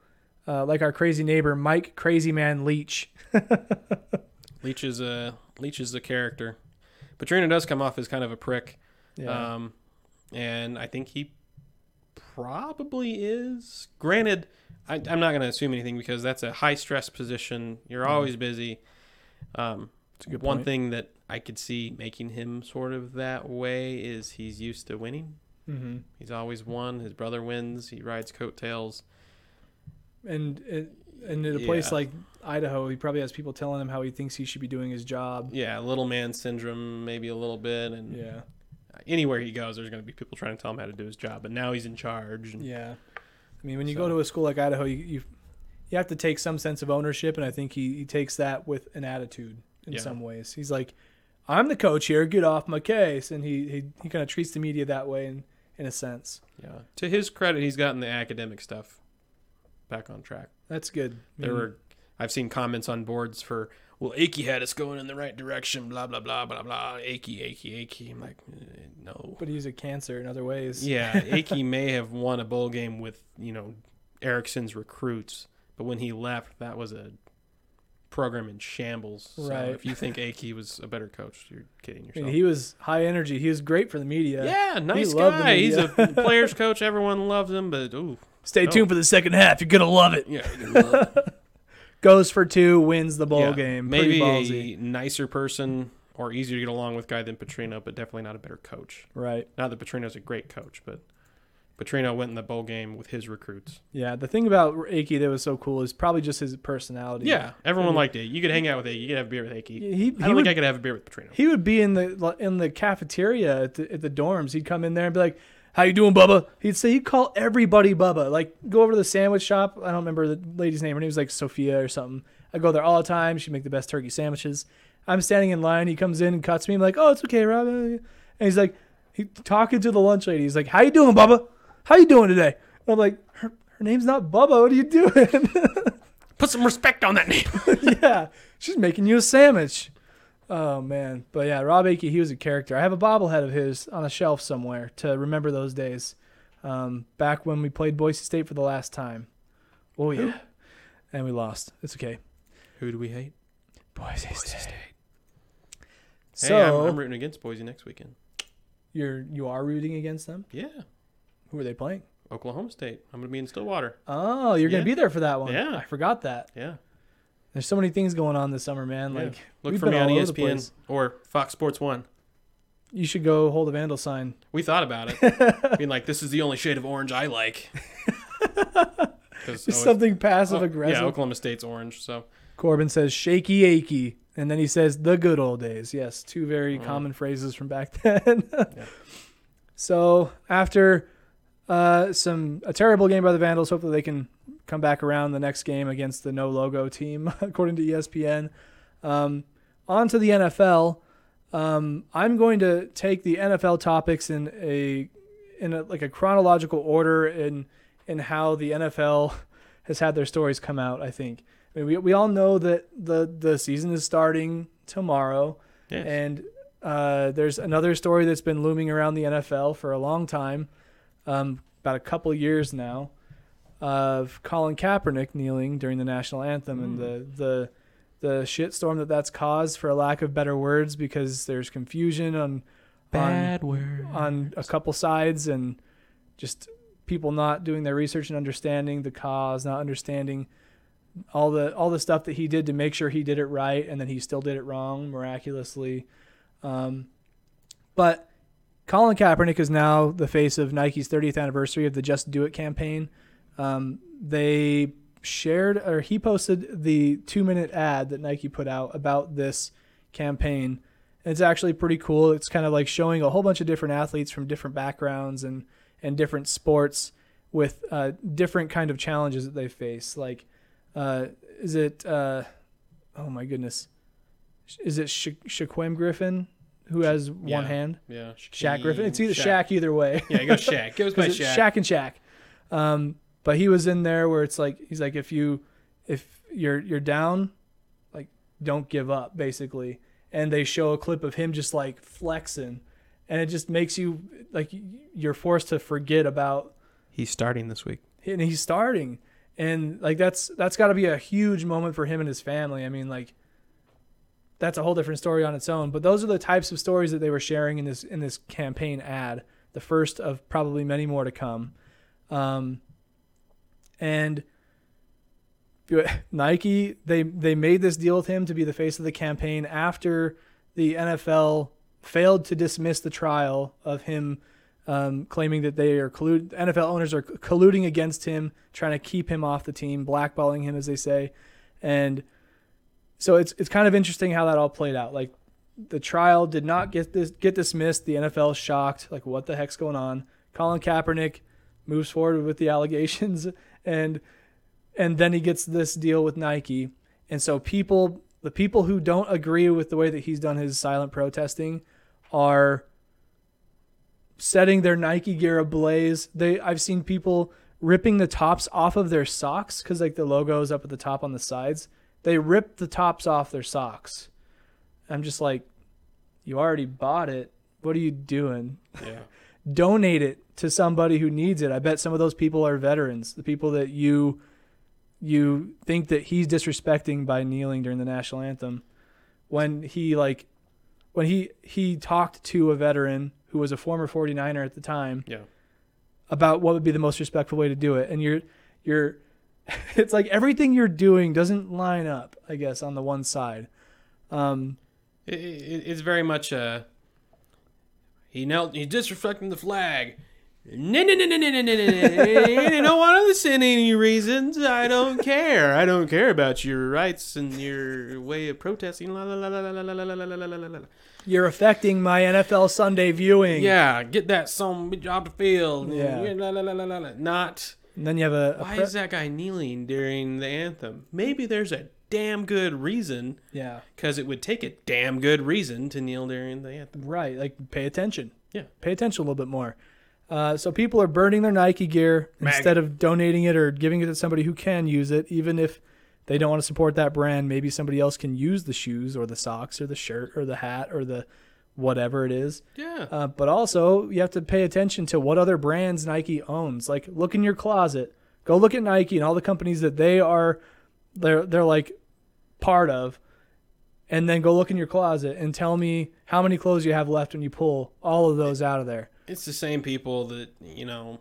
Uh, like our crazy neighbor Mike Crazy Man Leach. *laughs* Leach is a Leach is a character. Petrino does come off as kind of a prick. Yeah. Um, and I think he probably is. Granted, I, I'm not going to assume anything because that's a high stress position. You're Mhm. always busy. Um, That's a good one point. thing that I could see making him sort of that way is he's used to winning. hmm He's always won. His brother wins. He rides coattails. And and in a place Yeah. like Idaho, he probably has people telling him how he thinks he should be doing his job. Yeah, little man syndrome, maybe a little bit. And Yeah. anywhere he goes, there's going to be people trying to tell him how to do his job. But now he's in charge. And Yeah. I mean, when you So- go to a school like Idaho, you, you you have to take some sense of ownership, and I think he, he takes that with an attitude in Yeah. some ways. He's like, "I'm the coach here. Get off my case," and he he, he kind of treats the media that way in in a sense. Yeah. To his credit, he's gotten the academic stuff back on track. That's good. I There mean, were, I've seen comments on boards for, well, Akey had us going in the right direction, blah blah blah blah blah. Akey, Akey, Akey. I'm like, eh, no. but he's a cancer in other ways. Yeah, *laughs* Akey may have won a bowl game with you know Erickson's recruits, but when he left, that was a program in shambles. So Right. if you think Akey was a better coach, you're kidding I yourself. mean, he was high energy. He was great for the media. yeah, nice the guy. He's a *laughs* players coach. Everyone loves him, but ooh, Stay No. tuned for the second half. You're gonna love it. yeah. *laughs* you're gonna love it. Goes for two, wins the bowl Yeah, game. Maybe Pretty ballsy. a nicer person or easier to get along with guy than Petrino, but definitely not a better coach. Right. Not that Petrino's a great coach, but Petrino went in the bowl game with his recruits. Yeah. The thing about Akey that was so cool is probably just his personality. Yeah, everyone mean- liked it. You could hang out with it. You could have a beer with Akey. He, he, I don't would think I could have a beer with Petrino. He would be in the in the cafeteria at the, at the dorms. He'd come in there and be like, "How you doing, Bubba?" He'd say he'd call everybody Bubba. Like go over to the sandwich shop. I don't remember the lady's name. Her name was like Sophia or something. I go there all the time. She'd make the best turkey sandwiches. I'm standing in line. He comes in and cuts me. I'm like, "Oh, it's okay, Robb." And he's like, he talking to the lunch lady. He's like, "How you doing, Bubba? How you doing today?" I'm like, "Her, her name's not Bubba. What are you doing?" *laughs* Put some respect on that name. *laughs* yeah, she's making you a sandwich. Oh man, but yeah, Robb Akey, he was a character. I have a bobblehead of his on a shelf somewhere to remember those days, um, back when we played Boise State for the last time. Oh yeah, and we lost. It's okay. Who do we hate? Boise, State. Hey, So I'm, I'm rooting against Boise next weekend. you're you are rooting against them. Yeah, Who are they playing? Oklahoma State. I'm gonna be in Stillwater. Oh, you're Yeah. gonna be there for that one. Yeah. I forgot that. Yeah, There's so many things going on this summer, man. Yeah. Like look for me on all over the ESPN or Fox Sports One. you should go hold a vandal sign. We thought about it, being like, "This is the only shade of orange I like. *laughs* Just something passive oh, aggressive. Yeah, Oklahoma State's orange. So Corbin says shaky Akey, and then he says the good old days. Yes, two very Mm. common phrases from back *laughs* then. Yeah. So after uh, some a terrible game by the Vandals, hopefully they can come back around the next game against the no logo team, *laughs* according to ESPN. Um, on to the NFL. Um, I'm going to take the NFL topics in a in a, like a chronological order in in how the NFL *laughs* has had their stories come out. I think. I mean, we we all know that the the season is starting tomorrow, yes. and uh, there's another story that's been looming around the NFL for a long time, um, about a couple years now, of Colin Kaepernick kneeling during the national anthem and the the the shitstorm that that's caused, for a lack of better words, because there's confusion on on, word. on a couple sides and just people not doing their research and understanding the cause, not understanding all the all the stuff that he did to make sure he did it right, and then he still did it wrong miraculously. Um, but Colin Kaepernick is now the face of Nike's 30th anniversary of the Just Do It campaign. Um, they shared or he posted the two minute ad that Nike put out about this campaign. It's actually pretty cool. It's kind of like showing a whole bunch of different athletes from different backgrounds and and different sports with uh, different kind of challenges that they face. Like, uh, is it? Uh, oh my goodness, is it Sha- Shaquem Griffin who has one hand? Yeah, Shaq Griffin. It's either Shaq. Shaq either way. Yeah, goes Shaq. *laughs* It goes by Shaq. Shaq and Shaq. Um, but he was in there where it's like he's like if you if you're you're down, like don't give up basically. And they show a clip of him just like flexing, and it just makes you like you're forced to forget about He's starting this week. and he's starting and like that's that's got to be a huge moment for him and his family i mean like that's a whole different story on its own. But those are the types of stories that they were sharing in this in this campaign ad, the first of probably many more to come. Um, and Nike they they made this deal with him to be the face of the campaign after the NFL failed to dismiss the trial of him um, claiming that they are collude NFL owners are colluding against him, trying to keep him off the team, blackballing him as they say, and so it's it's kind of interesting how that all played out. Like the trial did not get this get dismissed. The NFL shocked, like what the heck's going on? Colin Kaepernick moves forward with the allegations, and and then he gets this deal with Nike, and so people the people who don't agree with the way that he's done his silent protesting are setting their Nike gear ablaze. They I've seen people ripping the tops off of their socks because like the logo is up at the top on the sides. They rip the tops off their socks. I'm just like, you already bought it. What are you doing? Yeah. *laughs* Donate it to somebody who needs it. I bet some of those people are veterans, the people that you you think that he's disrespecting by kneeling during the national anthem when he like when he he talked to a veteran who was a former 49er at the time Yeah. about what would be the most respectful way to do it and you're you're *laughs* it's like everything you're doing doesn't line up i guess on the one side um It, it, it's very much a. He knelt. He's disrespecting the flag. No, no, no, no, no, no, no, no. I don't want to listen to any reasons. I don't care. I don't care about your rights and your way of protesting. La, la, la, la, la, la, la, la, la, la, la, you're affecting my nfl sunday viewing Yeah, get that some off the field. Yeah. La, la, la, la, la. Not. and then you have a, a Why pre- is that guy kneeling during the anthem? Maybe there's a damn good reason, yeah because it would take a damn good reason to kneel during the anthem. Right. Like pay attention. Yeah. Pay attention a little bit more. Uh, so people are burning their Nike gear Mag- instead of donating it or giving it to somebody who can use it, even if they don't want to support that brand. Maybe somebody else can use the shoes or the socks or the shirt or the hat or the whatever it is. Yeah. Uh, but also, you have to pay attention to what other brands Nike owns. Like, look in your closet. Go look at Nike and all the companies that they are, they're they're like part of, and then go look in your closet and tell me how many clothes you have left when you pull all of those out of there. It's the same people that, you know,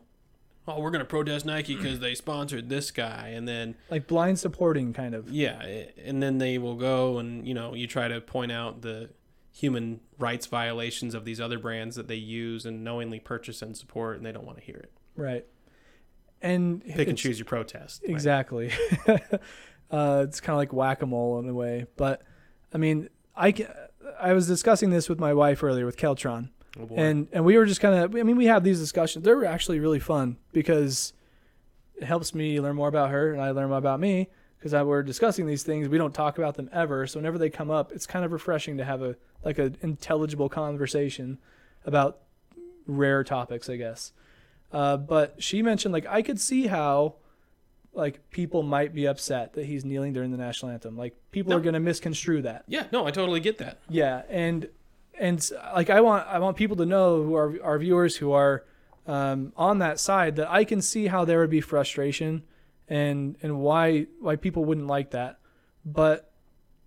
oh, we're going to protest Nike because they sponsored this guy. And then, Like blind supporting, kind of. yeah, eh, and then they will go and, you know, you try to point out the human rights violations of these other brands that they use and knowingly purchase and support, and they don't want to hear it. Right. And Pick and choose your protest. Right? *laughs* Uh, it's kind of like whack a mole in a way. But I mean, I, I was discussing this with my wife earlier with Keltron. Oh, and and we were just kind of i mean we have these discussions they're actually really fun because it helps me learn more about her and i learn more about me because we're discussing these things we don't talk about them ever so whenever they come up it's kind of refreshing to have a like an intelligible conversation about rare topics i guess uh, but she mentioned like i could see how like people might be upset that he's kneeling during the national anthem like people No. are going to misconstrue that yeah, no, I totally get that. yeah, and and like I want I want people to know who are our viewers who are um, on that side that I can see how there would be frustration and and why why people wouldn't like that, but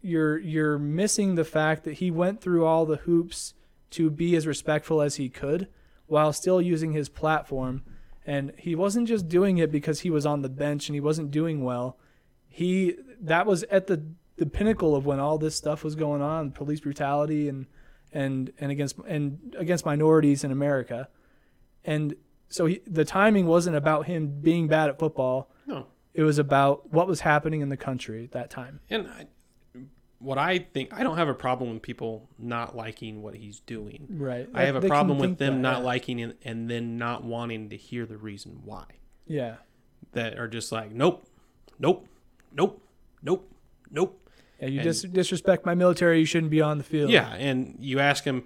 you're you're missing the fact that he went through all the hoops to be as respectful as he could while still using his platform and he wasn't just doing it because he was on the bench and he wasn't doing well. He that was at the the pinnacle of when all this stuff was going on police brutality and and and against and against minorities in America. And so he, the timing wasn't about him being bad at football. No. it was about what was happening in the country at that time. And I, what I think, I don't have a problem with people not liking what he's doing. right I have a They problem with them that, not yeah. liking it and then not wanting to hear the reason why. yeah That are just like, nope, nope, nope, nope, nope. yeah you And- dis- disrespect my military you shouldn't be on the field Yeah, and you ask them,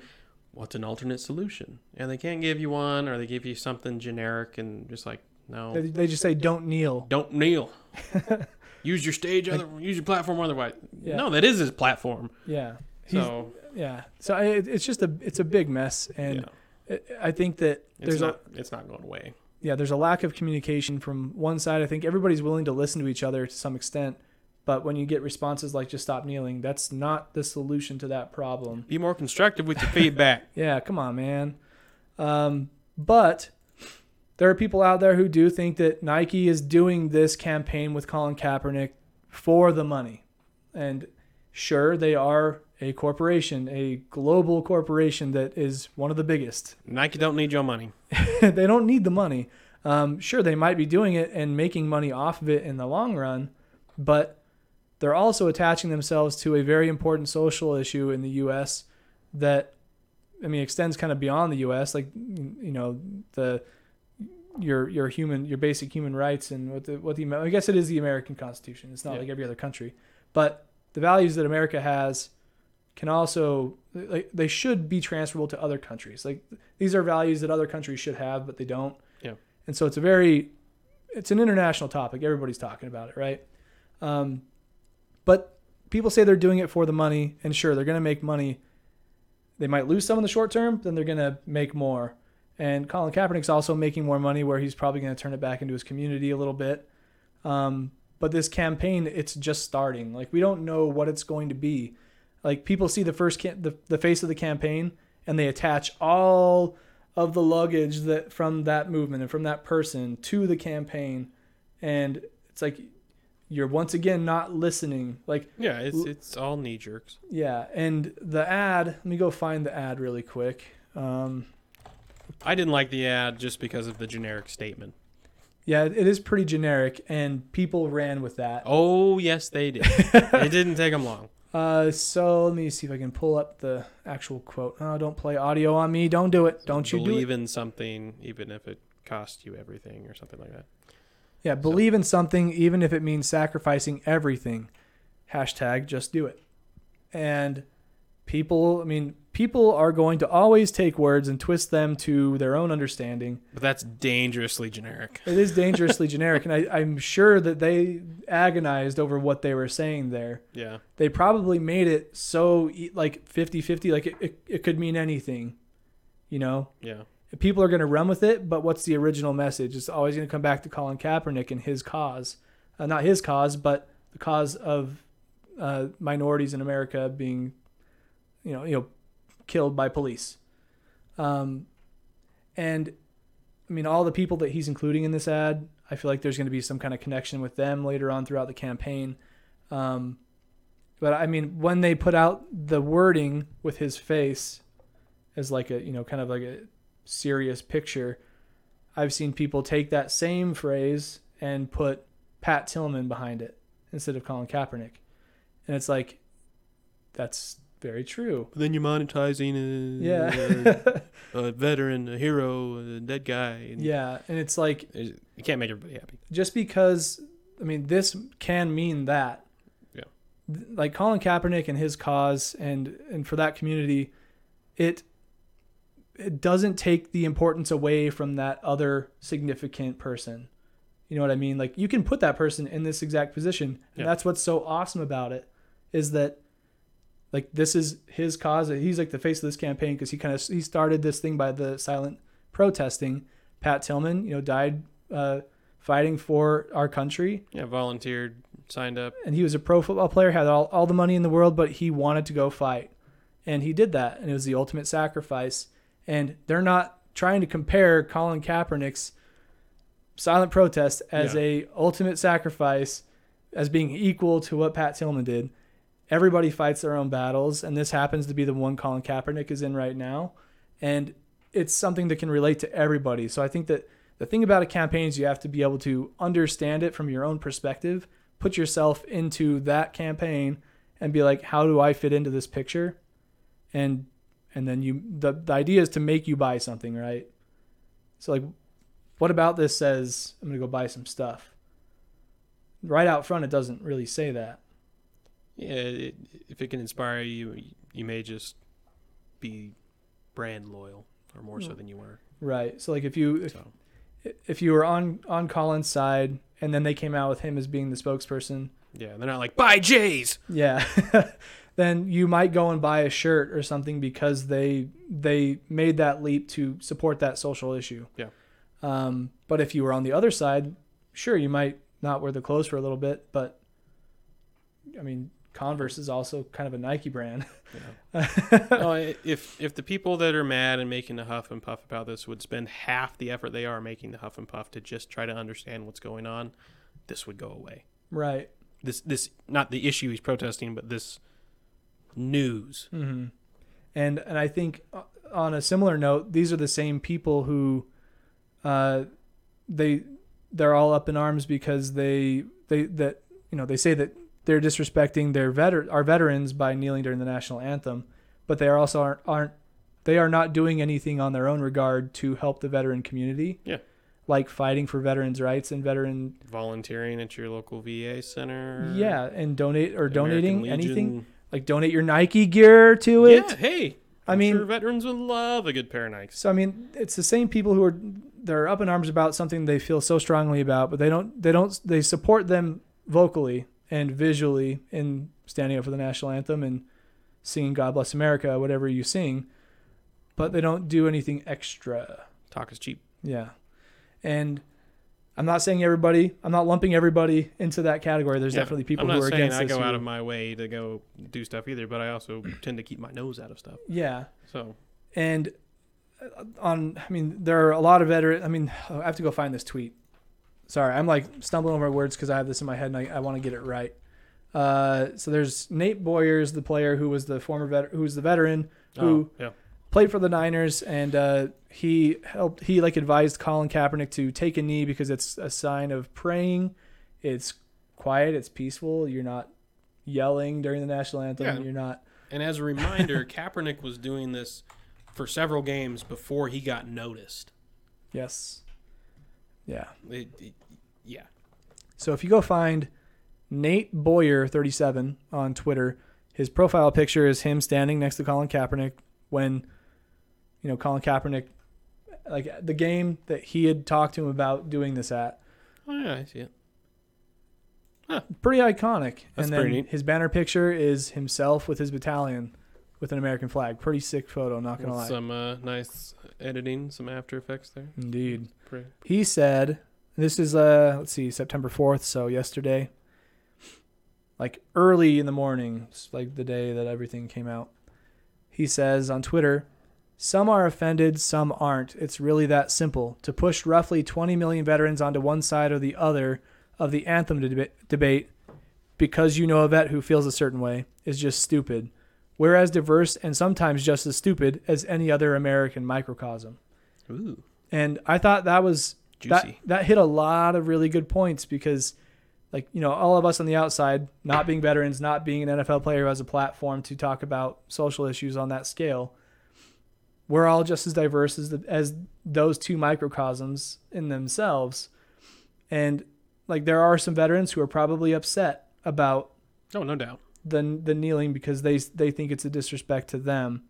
what's an alternate solution? And they can't give you one, or they give you something generic and just like, no, they, they just say don't kneel don't kneel. *laughs* use your stage, other, use your platform otherwise. Yeah. No, that is his platform. yeah He's- So yeah so I, it's just a it's a big mess and yeah, I- think that it's there's not, it's not going away. yeah, there's a lack of communication from one side. I think everybody's willing to listen to each other to some extent, But when you get responses like just stop kneeling, that's not the solution to that problem. Be more constructive with your feedback. *laughs* Yeah, come on, man. Um, but there are people out there who do think that Nike is doing this campaign with Colin Kaepernick for the money. And sure, they are a corporation, a global corporation that is one of the biggest. *laughs* Nike don't need your money. they don't need the money. Um, sure, they might be doing it and making money off of it in the long run, but they're also attaching themselves to a very important social issue in the U.S. that, I mean, extends kind of beyond the U.S. Like, you know, the your your human your basic human rights and what the what the I guess it is the American Constitution. It's not Yeah. like every other country, but the values that America has can also like they should be transferable to other countries. Like these are values that other countries should have, but they don't. Yeah. And so it's a very it's an international topic. Everybody's talking about it, right? Um, but people say they're doing it for the money, and sure, they're going to make money. They might lose some in the short term, then they're going to make more. And Colin Kaepernick's also making more money, where he's probably going to turn it back into his community a little bit. Um, but this campaign, it's just starting. Like we don't know what it's going to be. Like people see the first the the face of the campaign, and they attach all of the luggage that from that movement and from that person to the campaign, and it's like you're once again not listening. Like Yeah, it's it's all knee jerks. yeah, and the ad. Let me go find the ad really quick. Um, I didn't like the ad just because of the generic statement. yeah, it is pretty generic, and people ran with that. Oh yes, they did. it *laughs* didn't take them long. Uh, so let me see if I can pull up the actual quote. Oh, don't play audio on me. Don't do it. Don't you do believe in something, even if it costs you everything or something like that. Yeah, believe in something even if it means sacrificing everything. Hashtag just do it. And people, I mean, people are going to always take words and twist them to their own understanding. But that's dangerously generic. It is dangerously generic, and I, I'm sure that they agonized over what they were saying there. Yeah. They probably made it so like 50 50, like it, it, it could mean anything, you know? Yeah. people are going to run with it, but what's the original message? It's always going to come back to Colin Kaepernick and his cause, uh, not his cause, but the cause of uh, minorities in America being, you know, you know, killed by police. Um, and I mean, all the people that he's including in this ad, I feel like there's going to be some kind of connection with them later on throughout the campaign. Um, but I mean, when they put out the wording with his face as like a, you know, kind of like a serious picture, I've seen people take that same phrase and put Pat Tillman behind it instead of Colin Kaepernick. And it's like, that's very true. But then you're monetizing a, Yeah. *laughs* a *laughs* veteran, a hero, a dead guy. And yeah. And it's like, You can't make everybody happy. just because, I mean, this can mean that. Yeah. Like Colin Kaepernick and his cause and, and for that community, it, it doesn't take the importance away from that other significant person. You know what I mean? Like you can put that person in this exact position, and Yeah. that's what's so awesome about it is that like this is his cause. He's like the face of this campaign because he kind of he started this thing by the silent protesting. Pat Tillman, you know, died uh, fighting for our country, Yeah, volunteered, signed up. and he was a pro football player, had all, all the money in the world, but he wanted to go fight. And he did that, and it was the ultimate sacrifice. And they're not trying to compare Colin Kaepernick's silent protest as Yeah. a ultimate sacrifice as being equal to what Pat Tillman did. Everybody fights their own battles, and this happens to be the one Colin Kaepernick is in right now. And it's something that can relate to everybody. So I think that the thing about a campaign is you have to be able to understand it from your own perspective, put yourself into that campaign, and be like, how do I fit into this picture? And and then you the, the idea is to make you buy something, right? So like what about this says I'm gonna go buy some stuff? Right out front it doesn't really say that. Yeah, it, if it can inspire you, you may just be brand loyal, or more so than you were. Right. So like if you if, So if you were on on Colin's side and then they came out with him as being the spokesperson, yeah, they're not like buy Jays. yeah, *laughs* then you might go and buy a shirt or something because they they made that leap to support that social issue. Yeah. Um, but if you were on the other side, sure, you might not wear the clothes for a little bit, but I mean, Converse is also kind of a Nike brand. no, *laughs* i- if if the people that are mad and making the huff and puff about this would spend half the effort they are making the huff and puff to just try to understand what's going on, this would go away. right. This this not the issue he's protesting, but this news. hmm And and I think uh, on a similar note, these are the same people who, uh, they they're all up in arms because they they that you know they say that they're disrespecting their veter- our veterans by kneeling during the national anthem, but they are also aren't, aren't they are not doing anything on their own regard to help the veteran community. Yeah. Like fighting for veterans' rights and veteran Volunteering at your local VA center. yeah, and donate or donating Legion. anything like donate your Nike gear to it. Yeah, hey. I I'm mean, sure veterans would love a good pair of Nikes. So I mean, it's the same people who are they're up in arms about something they feel so strongly about, but they don't they don't they support them vocally and visually in standing up for the national anthem and singing God Bless America, whatever you sing, but they don't do anything extra. Talk is cheap. Yeah. And I'm not saying everybody, I'm not lumping everybody into that category. There's Yeah, definitely people I'm not who are saying against I this. go who- out of my way to go do stuff either, but I also *clears throat* tend to keep my nose out of stuff. yeah. So and uh, on i mean there are a lot of veteran i mean *sighs* i have to go find this tweet sorry i'm like stumbling over words because i have this in my head and i, I want to get it right uh, so there's nate boyers the player who was the former vet who was the veteran who oh, yeah. played for the niners and uh, he helped he like advised colin kaepernick to take a knee because it's a sign of praying it's quiet it's peaceful you're not yelling during the national anthem Yeah. you're not And as a reminder, *laughs* Kaepernick was doing this for several games before he got noticed. yes yeah It- it- yeah. So if you go find Nate Boyer 37 on Twitter, his profile picture is him standing next to Colin Kaepernick when you know Colin Kaepernick like the game that he had talked to him about doing this at. Oh yeah, I see it. Pretty iconic. That's and then pretty neat. his banner picture is himself with his battalion with an American flag. Pretty sick photo, not gonna With lie. some uh, nice editing, some After Effects there. Indeed. Pretty. He said, this is uh let's see, September 4th, so yesterday. Like early in the morning, like the day that everything came out. He says on Twitter, some are offended, some aren't. It's really that simple. To push roughly 20 million veterans onto one side or the other of the anthem deba- debate because you know a vet who feels a certain way is just stupid. We're as diverse and sometimes just as stupid as any other American microcosm. Ooh, And I thought that was that juicy. that hit a lot of really good points because like you know all of us on the outside not being veterans not being an nfl player who has a platform to talk about social issues on that scale we're all just as diverse as the, as those two microcosms in themselves and like there are some veterans who are probably upset about oh, no doubt. The the kneeling because they they think it's a disrespect to them.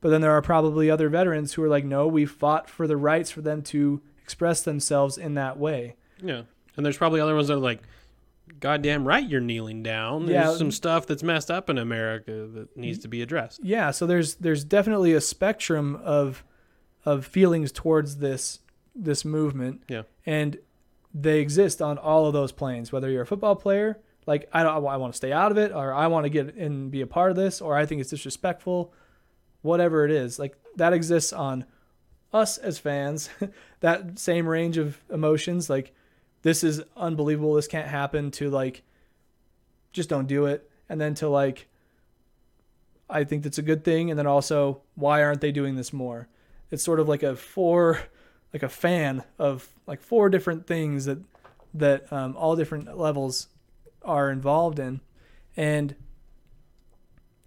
But then there are probably other veterans who are like, no, we fought for the rights for them to express themselves in that way. Yeah, and there's probably other ones that are like, "Goddamn right, you're kneeling down." There's Yeah. some stuff that's messed up in America that needs to be addressed. Yeah, so there's there's definitely a spectrum of of feelings towards this this movement. Yeah. And they exist on all of those planes, whether you're a football player, like I don't I want to stay out of it or I want to get and be a part of this or I think it's disrespectful, whatever it is. Like that exists on us as fans, *laughs* that same range of emotions like this is unbelievable, this can't happen to like just don't do it and then to like I think that's a good thing. And then also, why aren't they doing this more? It's sort of like a four, like a fan of like four different things that that um, all different levels are involved in, and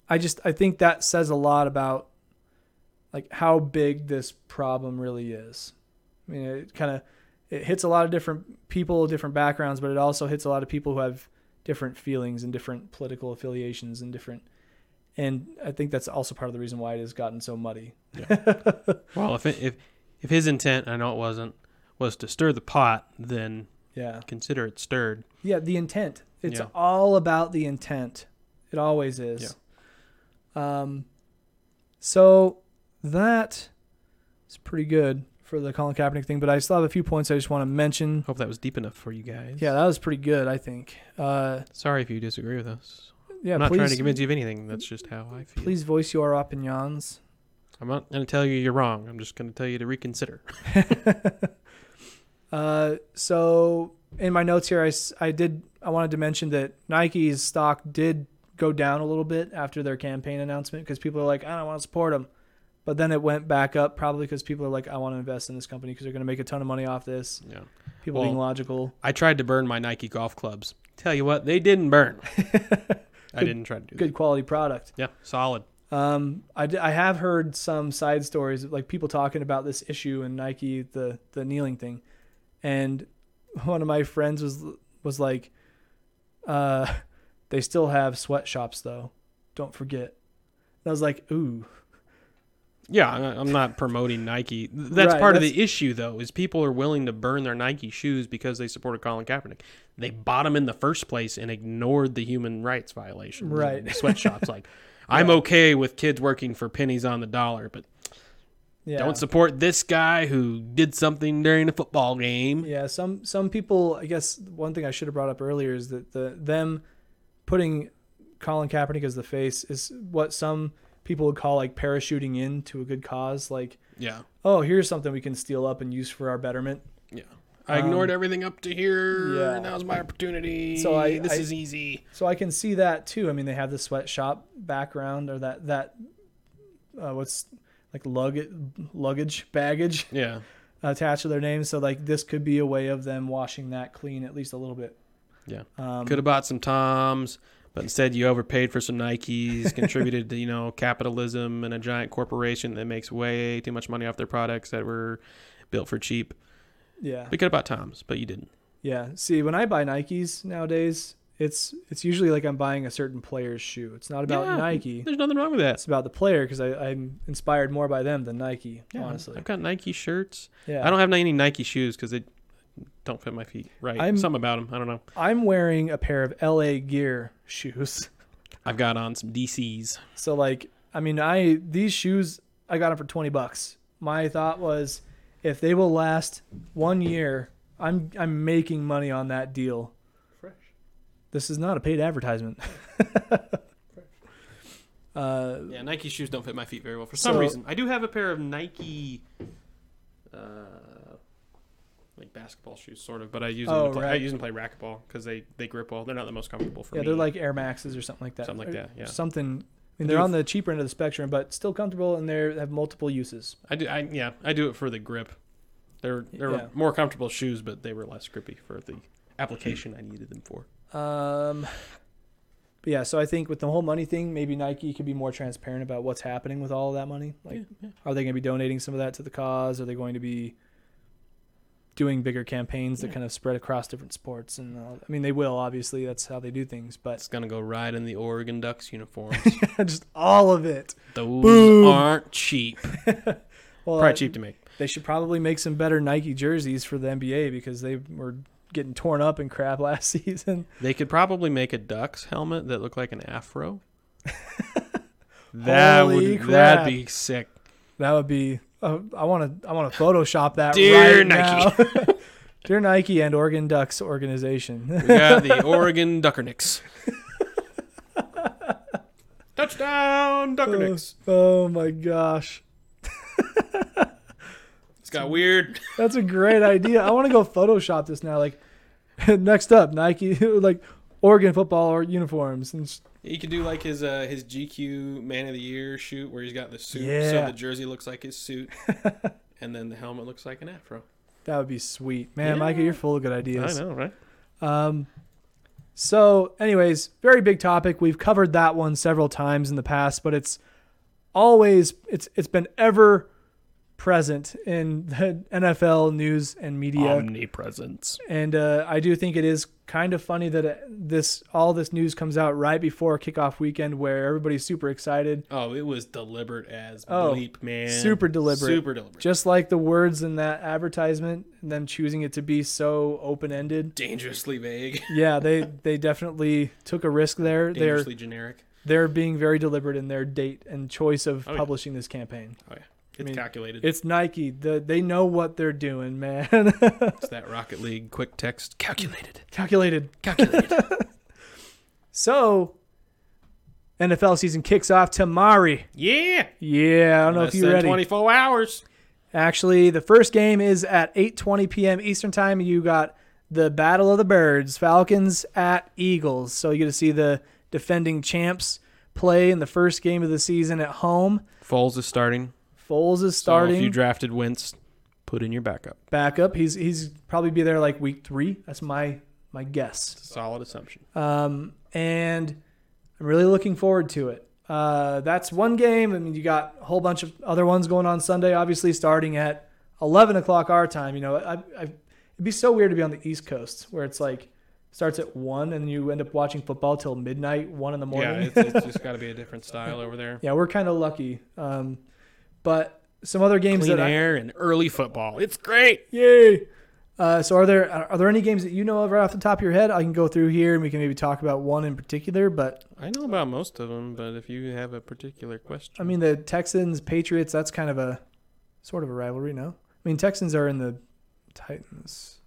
I just I think that says a lot about like how big this problem really is. I mean, it kind of it hits a lot of different people, different backgrounds, but it also hits a lot of people who have different feelings and different political affiliations and different and I think that's also part of the reason why it has gotten so muddy. *laughs* Well, if it, if if his intent, I know it wasn't, was to stir the pot, then Yeah. consider it stirred. Yeah, the intent. It's Yeah. all about the intent. It always is. Yeah. Um so that is pretty good for the Colin Kaepernick thing, but I still have a few points I just want to mention. Hope that was deep enough for you guys. Yeah, that was pretty good, I think. Uh Sorry if you disagree with us. yeah, I'm not please, trying to convince you of anything. That's just how I feel. please voice your opinions. I'm not going to tell you you're wrong. I'm just going to tell you to reconsider. *laughs* Uh, so in my notes here, I, I did I wanted to mention that Nike's stock did go down a little bit after their campaign announcement because people are like, I don't want to support them, but then it went back up probably because people are like, I want to invest in this company because they're going to make a ton of money off this. Yeah. People Well, being logical. I tried to burn my Nike golf clubs. Tell you what, they didn't burn. *laughs* I didn't try to do that. Good quality product. Yeah, solid. Um, I, d- I have heard some side stories like people talking about this issue and Nike the the kneeling thing, and one of my friends was was like, uh, they still have sweatshops though, don't forget. And I was like, ooh, Yeah, I'm not promoting Nike. That's Right, part of the issue, though, is people are willing to burn their Nike shoes because they supported Colin Kaepernick. They bought them in the first place and ignored the human rights violations. and Right. Sweatshops, like, *laughs* I'm okay with kids working for pennies on the dollar, but yeah, don't support this guy who did something during a football game. yeah. Some some people, I guess one thing I should have brought up earlier is that the them putting Colin Kaepernick as the face is what some people would call like parachuting in to a good cause, like. Yeah. oh, here's something we can steal up and use for our betterment. Yeah. I Um, ignored everything up to here. yeah. Now's my opportunity. So I- this I- is easy. So I can see that too. I mean, they have the sweatshop background or that that uh, what's like luggage luggage baggage Yeah. *laughs* attached to their name. So like this could be a way of them washing that clean at least a little bit. Yeah. Um, Could have bought some Toms, but instead you overpaid for some Nikes, contributed to, *laughs* you know, capitalism and a giant corporation that makes way too much money off their products that were built for cheap. yeah, We could have bought Toms, but you didn't. yeah. See, when I buy Nikes nowadays, it's it's usually like I'm buying a certain player's shoe. It's not about Yeah. Nike. There's nothing wrong with that. It's about the player because I'm inspired more by them than Nike. Yeah, honestly, I've got Nike shirts. yeah. I don't have any Nike shoes because they don't fit my feet right. I'm- Something about them. I don't know. I'm wearing a pair of LA Gear shoes. *laughs* I've got on some DCs. So like, I mean, I these shoes I got them for twenty bucks. My thought was, if they will last one year, I'm I'm making money on that deal. This is not a paid advertisement. *laughs* uh, Yeah, Nike shoes don't fit my feet very well for some So- reason. I do have a pair of Nike, uh, like basketball shoes, sort of, but I use them. Oh, to play, I use them to play racquetball because they they grip well. They're not the most comfortable for yeah, me. Yeah, they're like Air Maxes or something like that. Something like that, yeah. Something. I mean, they're on the cheaper end of the spectrum, but still comfortable, and they have multiple uses. I do. I yeah, I do it for the grip. They're they're Yeah. more comfortable shoes, but they were less grippy for the application I needed them for. Um, but yeah, so I think with the whole money thing, maybe Nike could be more transparent about what's happening with all of that money. Like, yeah, yeah. are they going to be donating some of that to the cause? Are they going to be doing bigger campaigns that kind of spread across different sports? And uh, I mean, they will obviously. That's how they do things. But It's gonna go right in the Oregon Ducks uniforms. *laughs* just all of it. Those Boom. aren't cheap. *laughs* Well, Probably uh, cheap to make. They should probably make some better Nike jerseys for the NBA because they were getting torn up and crap *laughs* last season. They could probably make a Ducks helmet that looked like an afro. *laughs* that Holy would crap. that'd be sick. That would be. Uh, I want to. I want to Photoshop that Dear right Nike. now. *laughs* Dear Nike and Oregon Ducks organization. We got the Oregon Duckernicks. Touchdown, Duckernicks. oh my gosh, It's got weird. *laughs* that's a great idea. I want to go Photoshop this now. Like *laughs* next up, Nike *laughs* like Oregon football or uniforms and s- He could do like his uh, his GQ Man of the Year shoot where he's got the suit, yeah. so the jersey looks like his suit, and then the helmet looks like an afro. that would be sweet, man. Yeah. Micah, you're full of good ideas. I know, right? Um, so, anyways, very big topic. We've covered that one several times in the past, but it's always it's it's been ever present in the NFL news and media. Omnipresence. and uh, I do think it is kind of funny that this all this news comes out right before kickoff weekend, where everybody's super excited, Oh, it was deliberate as Oh, bleep, man. super deliberate. Super deliberate. just like the words in that advertisement, and them choosing it to be so open ended. dangerously vague. *laughs* Yeah, they they definitely took a risk there. They're Dangerously generic. they're being very deliberate in their date and choice of Oh, yeah. publishing this campaign. It's mean, calculated. It's Nike. The, they know what they're doing, man. It's that *laughs* Rocket League quick text. Calculated. Calculated. Calculated. *laughs* So, NFL season kicks off tomorrow. Yeah. Yeah, I don't know if you're ready. 24 hours. Actually, the first game is at 8:20 p.m. Eastern Time. You got the Battle of the Birds, Falcons at Eagles. So you get to see the defending champs play in the first game of the season at home. Foles is starting. Foles is So if you drafted Wentz, put in your backup. backup. He's he's probably be there like week three. That's my my guess. It's a solid assumption. Um, and I'm really looking forward to it. Uh, that's one game. I mean, you got a whole bunch of other ones going on Sunday. Obviously, starting at 11 o'clock our time. You know, I, I, it'd be so weird to be on the East Coast where it's like starts at one and you end up watching football till midnight, one in the Yeah, morning. it's, it's just *laughs* got to be a different style over there. yeah, we're kind of lucky. Um, but some other games Clean that I, air and early football. It's great. Yay! Uh, so are there are there any games that you know of right off the top of your head? I can go through here and we can maybe talk about one in particular. But I know about most of them, but if you have a particular question, I mean, the Texans Patriots that's kind of a sort of a rivalry. No, I mean Texans are in the Titans.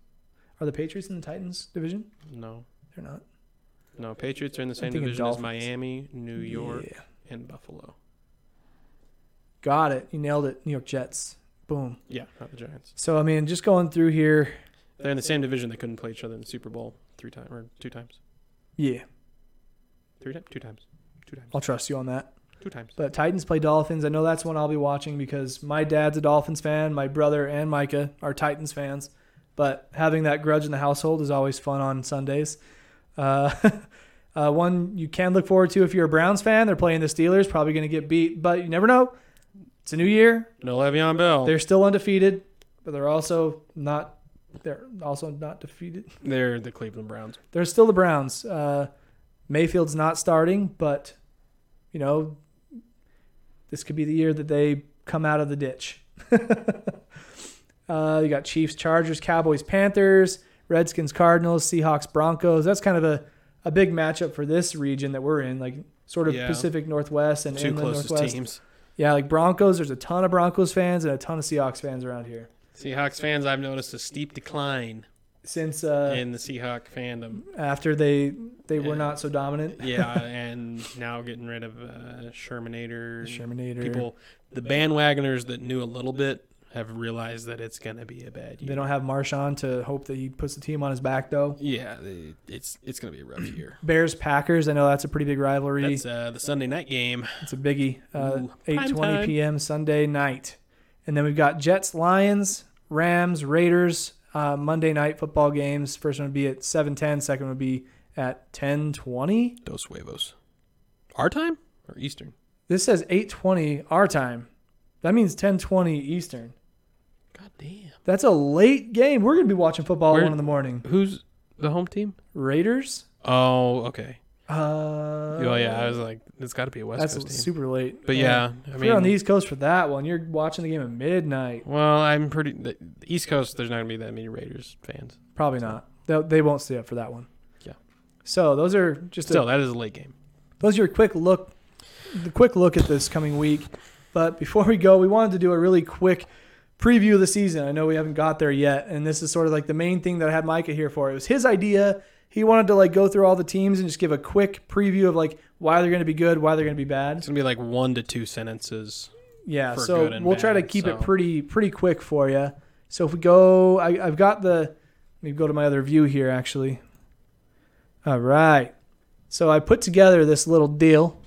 Are the Patriots in the Titans division? no, They're not. no. Patriots are in the same division as Miami, New York, Yeah. and Buffalo. Got it. You nailed it. New York Jets. Boom. Yeah, not the Giants. So I mean, just going through here. They're in the same division. They couldn't play each other in the Super Bowl three times or two times. Yeah, Three times? Two times. Two times. I'll trust you on that. Two times. But Titans play Dolphins. I know that's one I'll be watching because my dad's a Dolphins fan. My brother and Micah are Titans fans. But having that grudge in the household is always fun on Sundays. Uh, *laughs* uh, one you can look forward to if you're a Browns fan. They're playing the Steelers, probably going to get beat, but you never know. It's a new year. No Le'Veon Bell. They're still undefeated, but they're also not. They're also not defeated. *laughs* They're the Cleveland Browns. They're still the Browns. Uh, Mayfield's not starting, but you know, this could be the year that they come out of the ditch. *laughs* uh, you got Chiefs, Chargers, Cowboys, Panthers, Redskins, Cardinals, Seahawks, Broncos. That's kind of a, a big matchup for this region that we're in, like sort of Yeah. Pacific Northwest and Two inland closest Northwest. teams. Yeah, like Broncos. There's a ton of Broncos fans and a ton of Seahawks fans around here. Seahawks fans, I've noticed a steep decline Since uh, in the Seahawk fandom. after they they were not so dominant, Yeah, *laughs* and now getting rid of uh, Shermanator. Shermanator. People, the bandwagoners that knew a little bit have realized that it's going to be a bad year. They don't have Marshawn to hope that he puts the team on his back, though. Yeah, they, it's it's going to be a rough year. *clears throat* Bears Packers. I know that's a pretty big rivalry. That's uh, the Sunday night game. it's a biggie. Uh, 8:20 p.m. Sunday night, and then we've got Jets, Lions, Rams, Raiders. Uh, Monday night football games. First one would be at 7:10. Second would be at 10:20. Dos huevos. Our time or Eastern? This says 8:20 our time. That means 10:20 Eastern. God damn. That's a late game. We're gonna be watching football Where- at one in the morning. Who's the home team? Raiders. Oh, okay. Uh, oh yeah, I was like, it's got to be a West that's Coast team. super late. But yeah, I if you're on the East Coast for that one, you're watching the game at midnight. well, I'm pretty. The the East Coast, there's not gonna be that many Raiders fans. Probably not. They, they won't stay up for that one. Yeah. So those are just a, Still, that is a late game. those are your quick look, the quick look at this coming week. But before we go, we wanted to do a really quick preview of the season. I know we haven't got there yet, and this is sort of like the main thing that I had Micah here for. It was his idea. He wanted to like go through all the teams and just give a quick preview of like why they're going to be good, why they're going to be bad. It's gonna be like one to two sentences. Yeah, for so good and we'll try to keep so- it pretty pretty quick for you. So if we go, I, I've got the. Let me go to my other view here. Actually. All right. So I put together this little deal.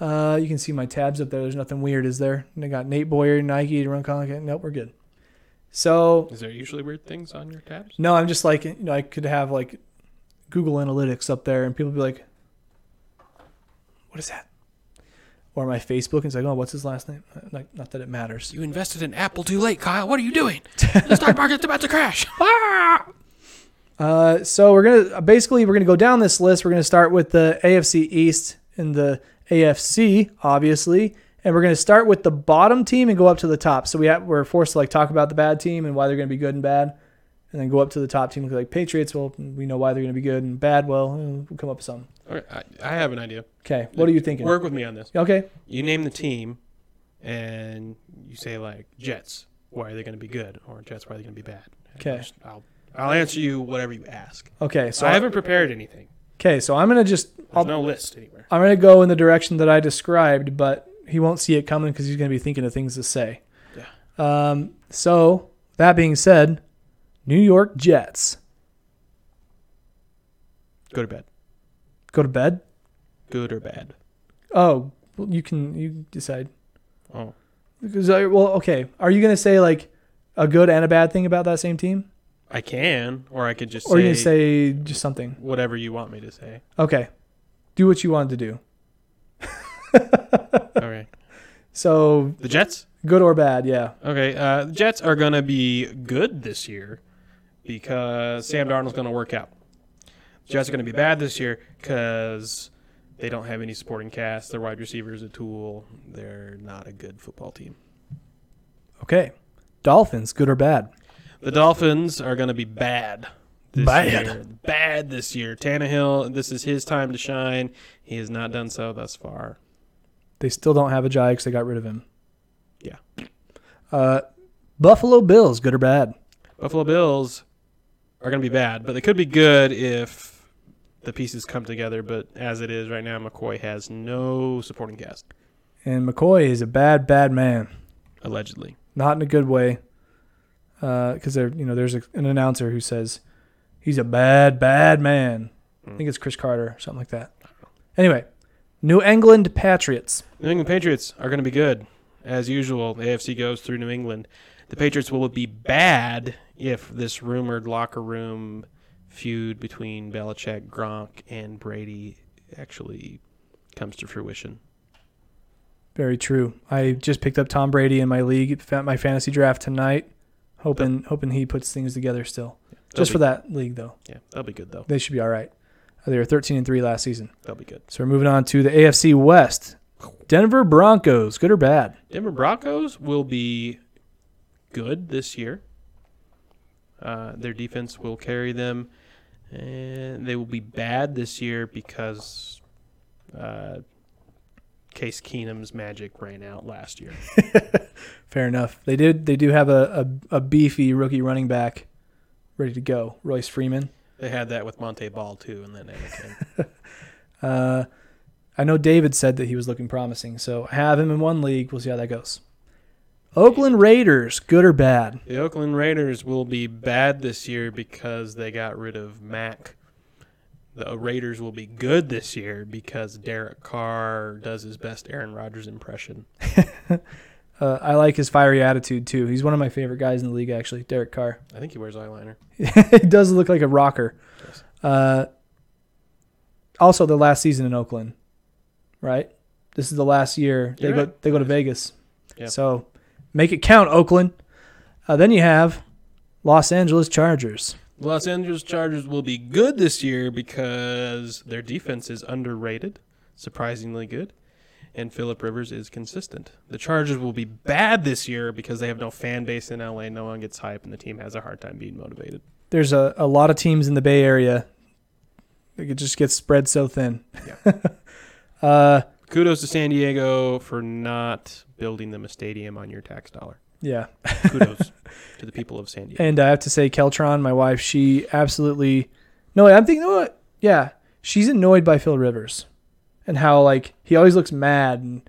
Uh, you can see my tabs up there. There's nothing weird, is there? And I got Nate Boyer, Nike, to run Colin. Nope, we're good. So Is there usually weird things on your tabs? no, I'm just like you know I could have like Google Analytics up there, and people be like, "What is that?" Or my Facebook, and it's like, "Oh, what's his last name?" Like, not that it matters. You invested in Apple too late, Kyle. What are you doing? the stock market's about to crash. *laughs* *laughs* Uh, so we're gonna basically we're gonna go down this list. We're gonna start with the AFC East and the AFC, obviously, and we're gonna start with the bottom team and go up to the top. So we have, we're forced to like talk about the bad team and why they're gonna be good and bad, and then go up to the top team. Like Patriots, well, we know why they're gonna be good and bad. Well, we'll come up with something. Okay, I, I have an idea. Okay, what are you thinking? Work with me on this. Okay, You name the team, and you say like Jets. Why are they going to be good? Or Jets. Why are they going to be bad? And Okay. I'll I'll answer you whatever you ask. okay. So So I haven't prepared anything. Okay, so I'm gonna just There's I'll, no list anywhere. I'm gonna go in the direction that I described, but he won't see it coming because he's gonna be thinking of things to say. Yeah. Um. So that being said, New York Jets Go to bed. go to bed. Good or bad? Oh, well, you can you decide. Oh, Because I, well, okay. Are you gonna say like a good and a bad thing about that same team, I can, or I could just or are you say, say just something? whatever you want me to say. Okay, do what you wanted to do. *laughs* okay. So The Jets. good or bad, yeah. Okay. Uh, the Jets are going to be good this year because Sam Darnold's going to work out. Jets are going to be bad this year because they don't have any supporting cast. Their wide receiver is a tool. They're not a good football team. Okay, Dolphins, good or bad? The Dolphins are going to be bad. This Bad. year. Bad this year. Tannehill, this is his time to shine. He has not done so thus far. They still don't have Ajayi because they got rid of him. Yeah. Uh, Buffalo Bills, good or bad? Buffalo Bills are going to be bad, but they could be good if the pieces come together. But as it is right now, McCoy has no supporting cast, And McCoy is a bad, bad man. allegedly. Not in a good way. Uh, because there, you know, there's a, an announcer who says he's a bad, bad man. I think hmm. it's Chris Carter, or something like that. Anyway, New England Patriots. New England Patriots are going to be good. As usual, the AFC goes through New England. The Patriots will be bad if this rumored locker room feud between Belichick, Gronk, and Brady actually comes to fruition. Very true. I just picked up Tom Brady in my league, my fantasy draft tonight, hoping hoping he puts things together still. They'll Just be- for that league, though. Yeah, that'll be good, though. They should be all right. They were 13 and 3 last season. That'll be good. So we're moving on to the AFC West. Denver Broncos, good or bad? Denver Broncos will be good this year. Uh, their defense will carry them, and they will be bad this year because uh, Case Keenum's magic ran out last year. *laughs* Fair enough. They did. They do have a, a, a beefy rookie running back ready to go, Royce Freeman. They had that with Montee Ball too, and then. *laughs* Uh, I know David said that he was looking promising, so I have him in one league. We'll see how that goes. Oakland Raiders, good or bad? the Oakland Raiders will be bad this year because they got rid of Mack. The Raiders will be good this year because Derek Carr does his best Aaron Rodgers impression. *laughs* Uh, I like his fiery attitude too. He's one of my favorite guys in the league, actually. Derek Carr. I think he wears eyeliner. *laughs* he does look like a rocker. Yes. Uh, also, the last season in Oakland, right? This is the last year they You're go. right. They go to Vegas. Yeah. So make it count, Oakland. Uh, then you have Los Angeles Chargers. Los Angeles Chargers will be good this year because their defense is underrated, surprisingly good, and Philip Rivers is consistent. The Chargers will be bad this year because they have no fan base in LA. No one gets hype, and the team has a hard time being motivated. There's a, a lot of teams in the Bay Area. It just gets spread so thin. *laughs* uh, Kudos to San Diego for not building them a stadium on your tax dollar. Yeah. Kudos *laughs* to the people of San Diego. And I have to say, Keltron, my wife, she absolutely. No, I'm thinking, you know what? Yeah, she's annoyed by Phil Rivers, and how like he always looks mad and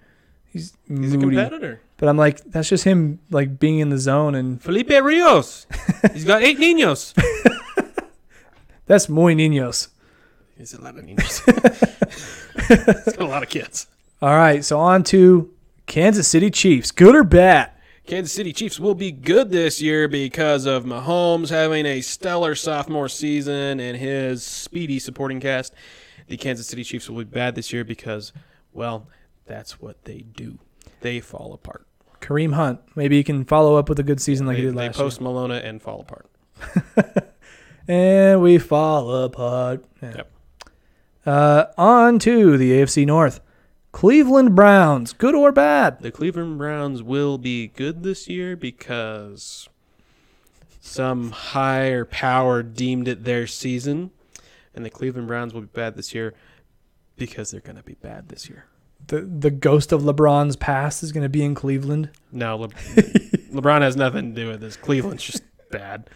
he's He's a competitor. But I'm like, that's just him like being in the zone, and *laughs* Felipe Rios. He's got eight niños. *laughs* that's muy niños. He's a lot of niños. He's got a lot of kids. All right, so on to Kansas City Chiefs. Good or bad? Kansas City Chiefs will be good this year because of Mahomes having a stellar sophomore season and his speedy supporting cast. The Kansas City Chiefs will be bad this year because, well, that's what they do. They fall apart. Kareem Hunt. Maybe he can follow up with a good season like they he did they last post Malona and fall apart. *laughs* And we fall apart. Yeah. Yep. Uh, on to the AFC North. Cleveland Browns. Good or bad? The Cleveland Browns will be good this year because some higher power deemed it their season, and the Cleveland Browns will be bad this year because they're going to be bad this year. The the ghost of LeBron's past is going to be in Cleveland. No, Le- *laughs* LeBron has nothing to do with this. Cleveland's just bad.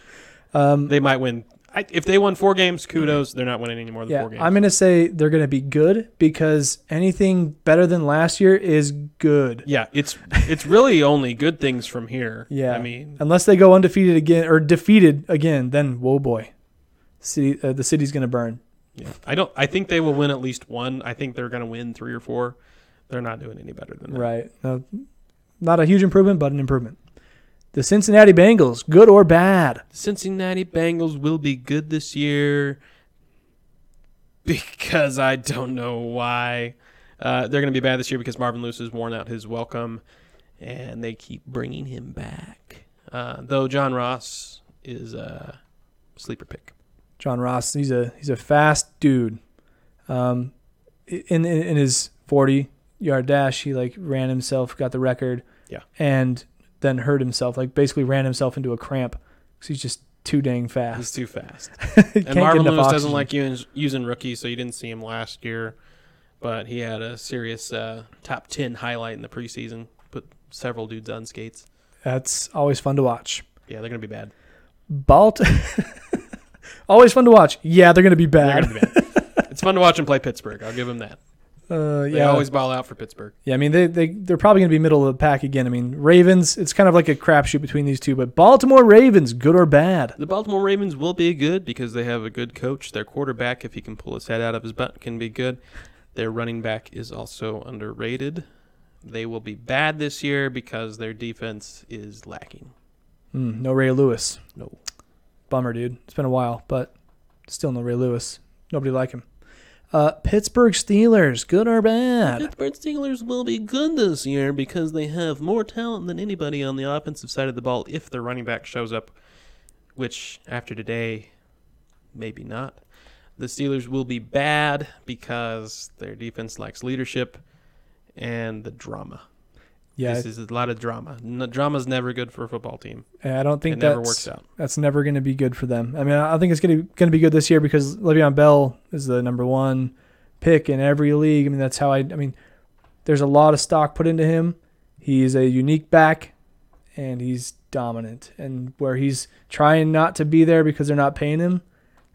Um, They might win. I, if they won four games, kudos. They're not winning any more than Yeah, four games. I'm going to say they're going to be good because anything better than last year is good. yeah, it's it's really *laughs* only good things from here. Yeah. I mean, Unless they go undefeated again or defeated again, then whoa boy, city uh, the city's going to burn. yeah, I don't. I think they will win at least one. I think they're going to win three or four. They're not doing any better than that. Right. No, not a huge improvement, but an improvement. The Cincinnati Bengals, good or bad? The Cincinnati Bengals will be good this year because I don't know why. Uh, they're going to be bad this year because Marvin Lewis has worn out his welcome, and they keep bringing him back. Uh, though John Ross is a sleeper pick. John Ross, he's a he's a fast dude. Um, in in, in his 40 yard dash, he like ran himself, got the record. Yeah. And then hurt himself, like basically ran himself into a cramp because he's just too dang fast. He's too fast. *laughs* And Marvin Lewis doesn't like using, using rookies, so you didn't see him last year. But he had a serious uh, top 10 highlight in the preseason. Put several dudes on skates. That's always fun to watch. Yeah, they're going to be bad. Balt, *laughs* always fun to watch. Yeah, they're gonna be bad. to be bad. it's fun to watch them play Pittsburgh. I'll give them that. Uh, They yeah, always ball out for Pittsburgh. Yeah, I mean they they they're probably going to be middle of the pack again. I mean Ravens, it's kind of like a crapshoot between these two. But Baltimore Ravens, good or bad? The Baltimore Ravens will be good because they have a good coach. Their quarterback, if he can pull his head out of his butt, can be good. Their running back is also underrated. They will be bad this year because their defense is lacking. Mm, no Ray Lewis. No. Bummer, dude. It's been a while, but still no Ray Lewis. Nobody like him. Uh, Pittsburgh Steelers, good or bad? Pittsburgh Steelers will be good this year because they have more talent than anybody on the offensive side of the ball if their running back shows up, which after today, maybe not. The Steelers will be bad because their defense lacks leadership and the drama. Yeah, This is a lot of drama. N- drama's never good for a football team. I don't think never works out. that's never going to be good for them. I mean, I think it's going to be good this year because Le'Veon Bell is the number one pick in every league. I mean, that's how I. I mean, there's a lot of stock put into him. He's a unique back, and he's dominant. And where he's trying not to be there because they're not paying him,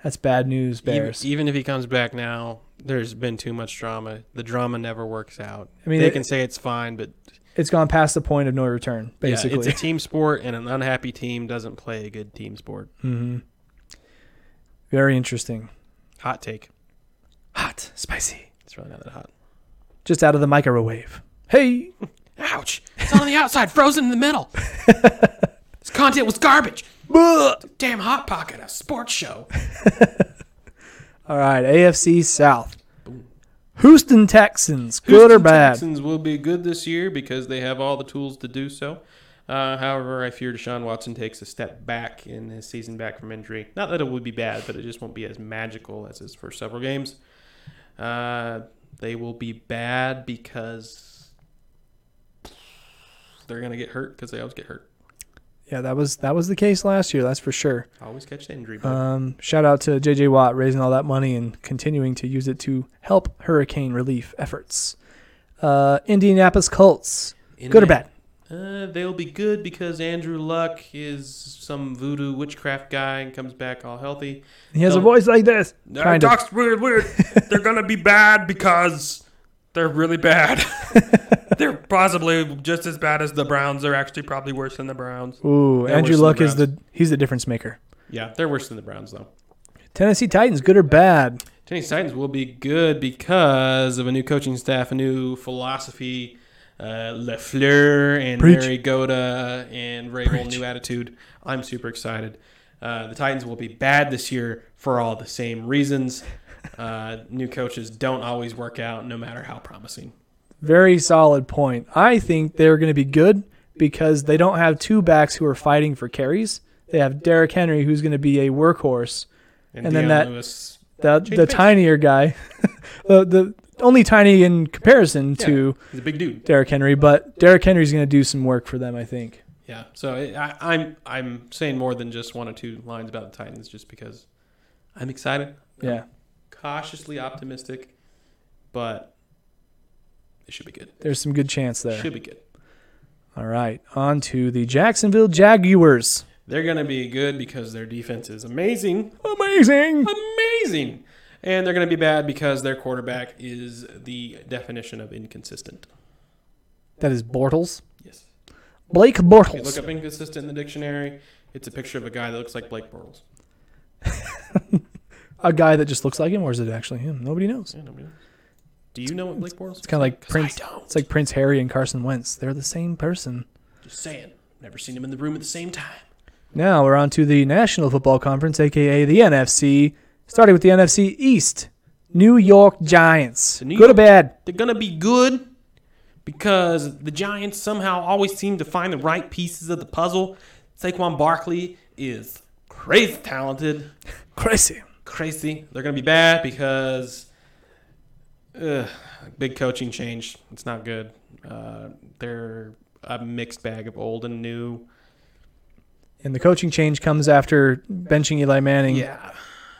that's bad news, Even, Bears. even if he comes back now, there's been too much drama. The drama never works out. I mean, they it- can say it's fine, but It's gone past the point of no return, basically. Yeah, it's a team sport, and an unhappy team doesn't play a good team sport. hmm Very interesting. Hot take. Hot, spicy, It's really not that hot. just out of the microwave. Hey. *laughs* Ouch! It's on the outside, frozen in the middle. *laughs* this content was garbage. Damn hot pocket, a sports show. *laughs* All right, AFC South. Houston Texans, good or Houston bad? Texans will be good this year because they have all the tools to do so. Uh, however, I fear Deshaun Watson takes a step back in his season back from injury. Not that it would be bad, but it just won't be as magical as his first several games. Uh, they will be bad because they're gonna get hurt because they always get hurt. Yeah, that was that was the case last year. That's for sure. Always catch the injury. Um, shout out to JJ Watt raising all that money and continuing to use it to help hurricane relief efforts. Uh, Indianapolis Colts, good or bad? Uh, they'll be good because Andrew Luck is some voodoo witchcraft guy and comes back all healthy. He has a They'll- voice like this. Kind of. talks weird, weird. they're gonna be bad because they're really bad. *laughs* they're possibly just as bad as the Browns. They're actually probably worse than the Browns. Ooh, They're Andrew worse than Luck the is the he's the difference maker. Yeah, they're worse than the Browns though. Tennessee Titans, good or bad? Tennessee Titans will be good because of a new coaching staff, a new philosophy. Uh, Lafleur and Preach. Mariota and Vrabel, Preach. new attitude. I'm super excited. Uh, the Titans will be bad this year for all the same reasons. Uh, new coaches don't always work out, no matter how promising. Very solid point. I think they're going to be good because they don't have two backs who are fighting for carries. They have Derrick Henry, who's going to be a workhorse. And then that- Lewis, The the pace. tinier guy, *laughs* the the only tiny in comparison to he's a big dude. Derrick Henry, but Derrick Henry's going to do some work for them. I think. Yeah, so it, I, I'm I'm saying more than just one or two lines about the Titans, just because I'm excited. Yeah, cautiously optimistic, but it should be good. there's some good chance there. Should be good. All right, on to the Jacksonville Jaguars. They're going to be good because their defense is amazing. Amazing. Amazing. And they're going to be bad because their quarterback is the definition of inconsistent. That is Bortles. Yes. Blake If you look up inconsistent in the dictionary, it's a picture of a guy that looks like Blake Bortles. *laughs* A guy that just looks like him, or is it actually him? Nobody knows. Yeah, nobody knows. Do you know what Blake Bortles It's kind of like Prince. don't. It's like Prince Harry and Carson Wentz. They're the same person. Just saying. Never seen him in the room at the same time. Now we're on to the National Football Conference, aka the NFC. Starting with the NFC East, New York Giants. New Good or bad? They're going to be good because the Giants somehow always seem to find the right pieces of the puzzle. Saquon Barkley is crazy talented. *laughs* Crazy. Crazy. They're going to be bad because ugh, big coaching change. It's not good. Uh, they're a mixed bag of old and new. And the coaching change comes after benching Eli Manning. Yeah.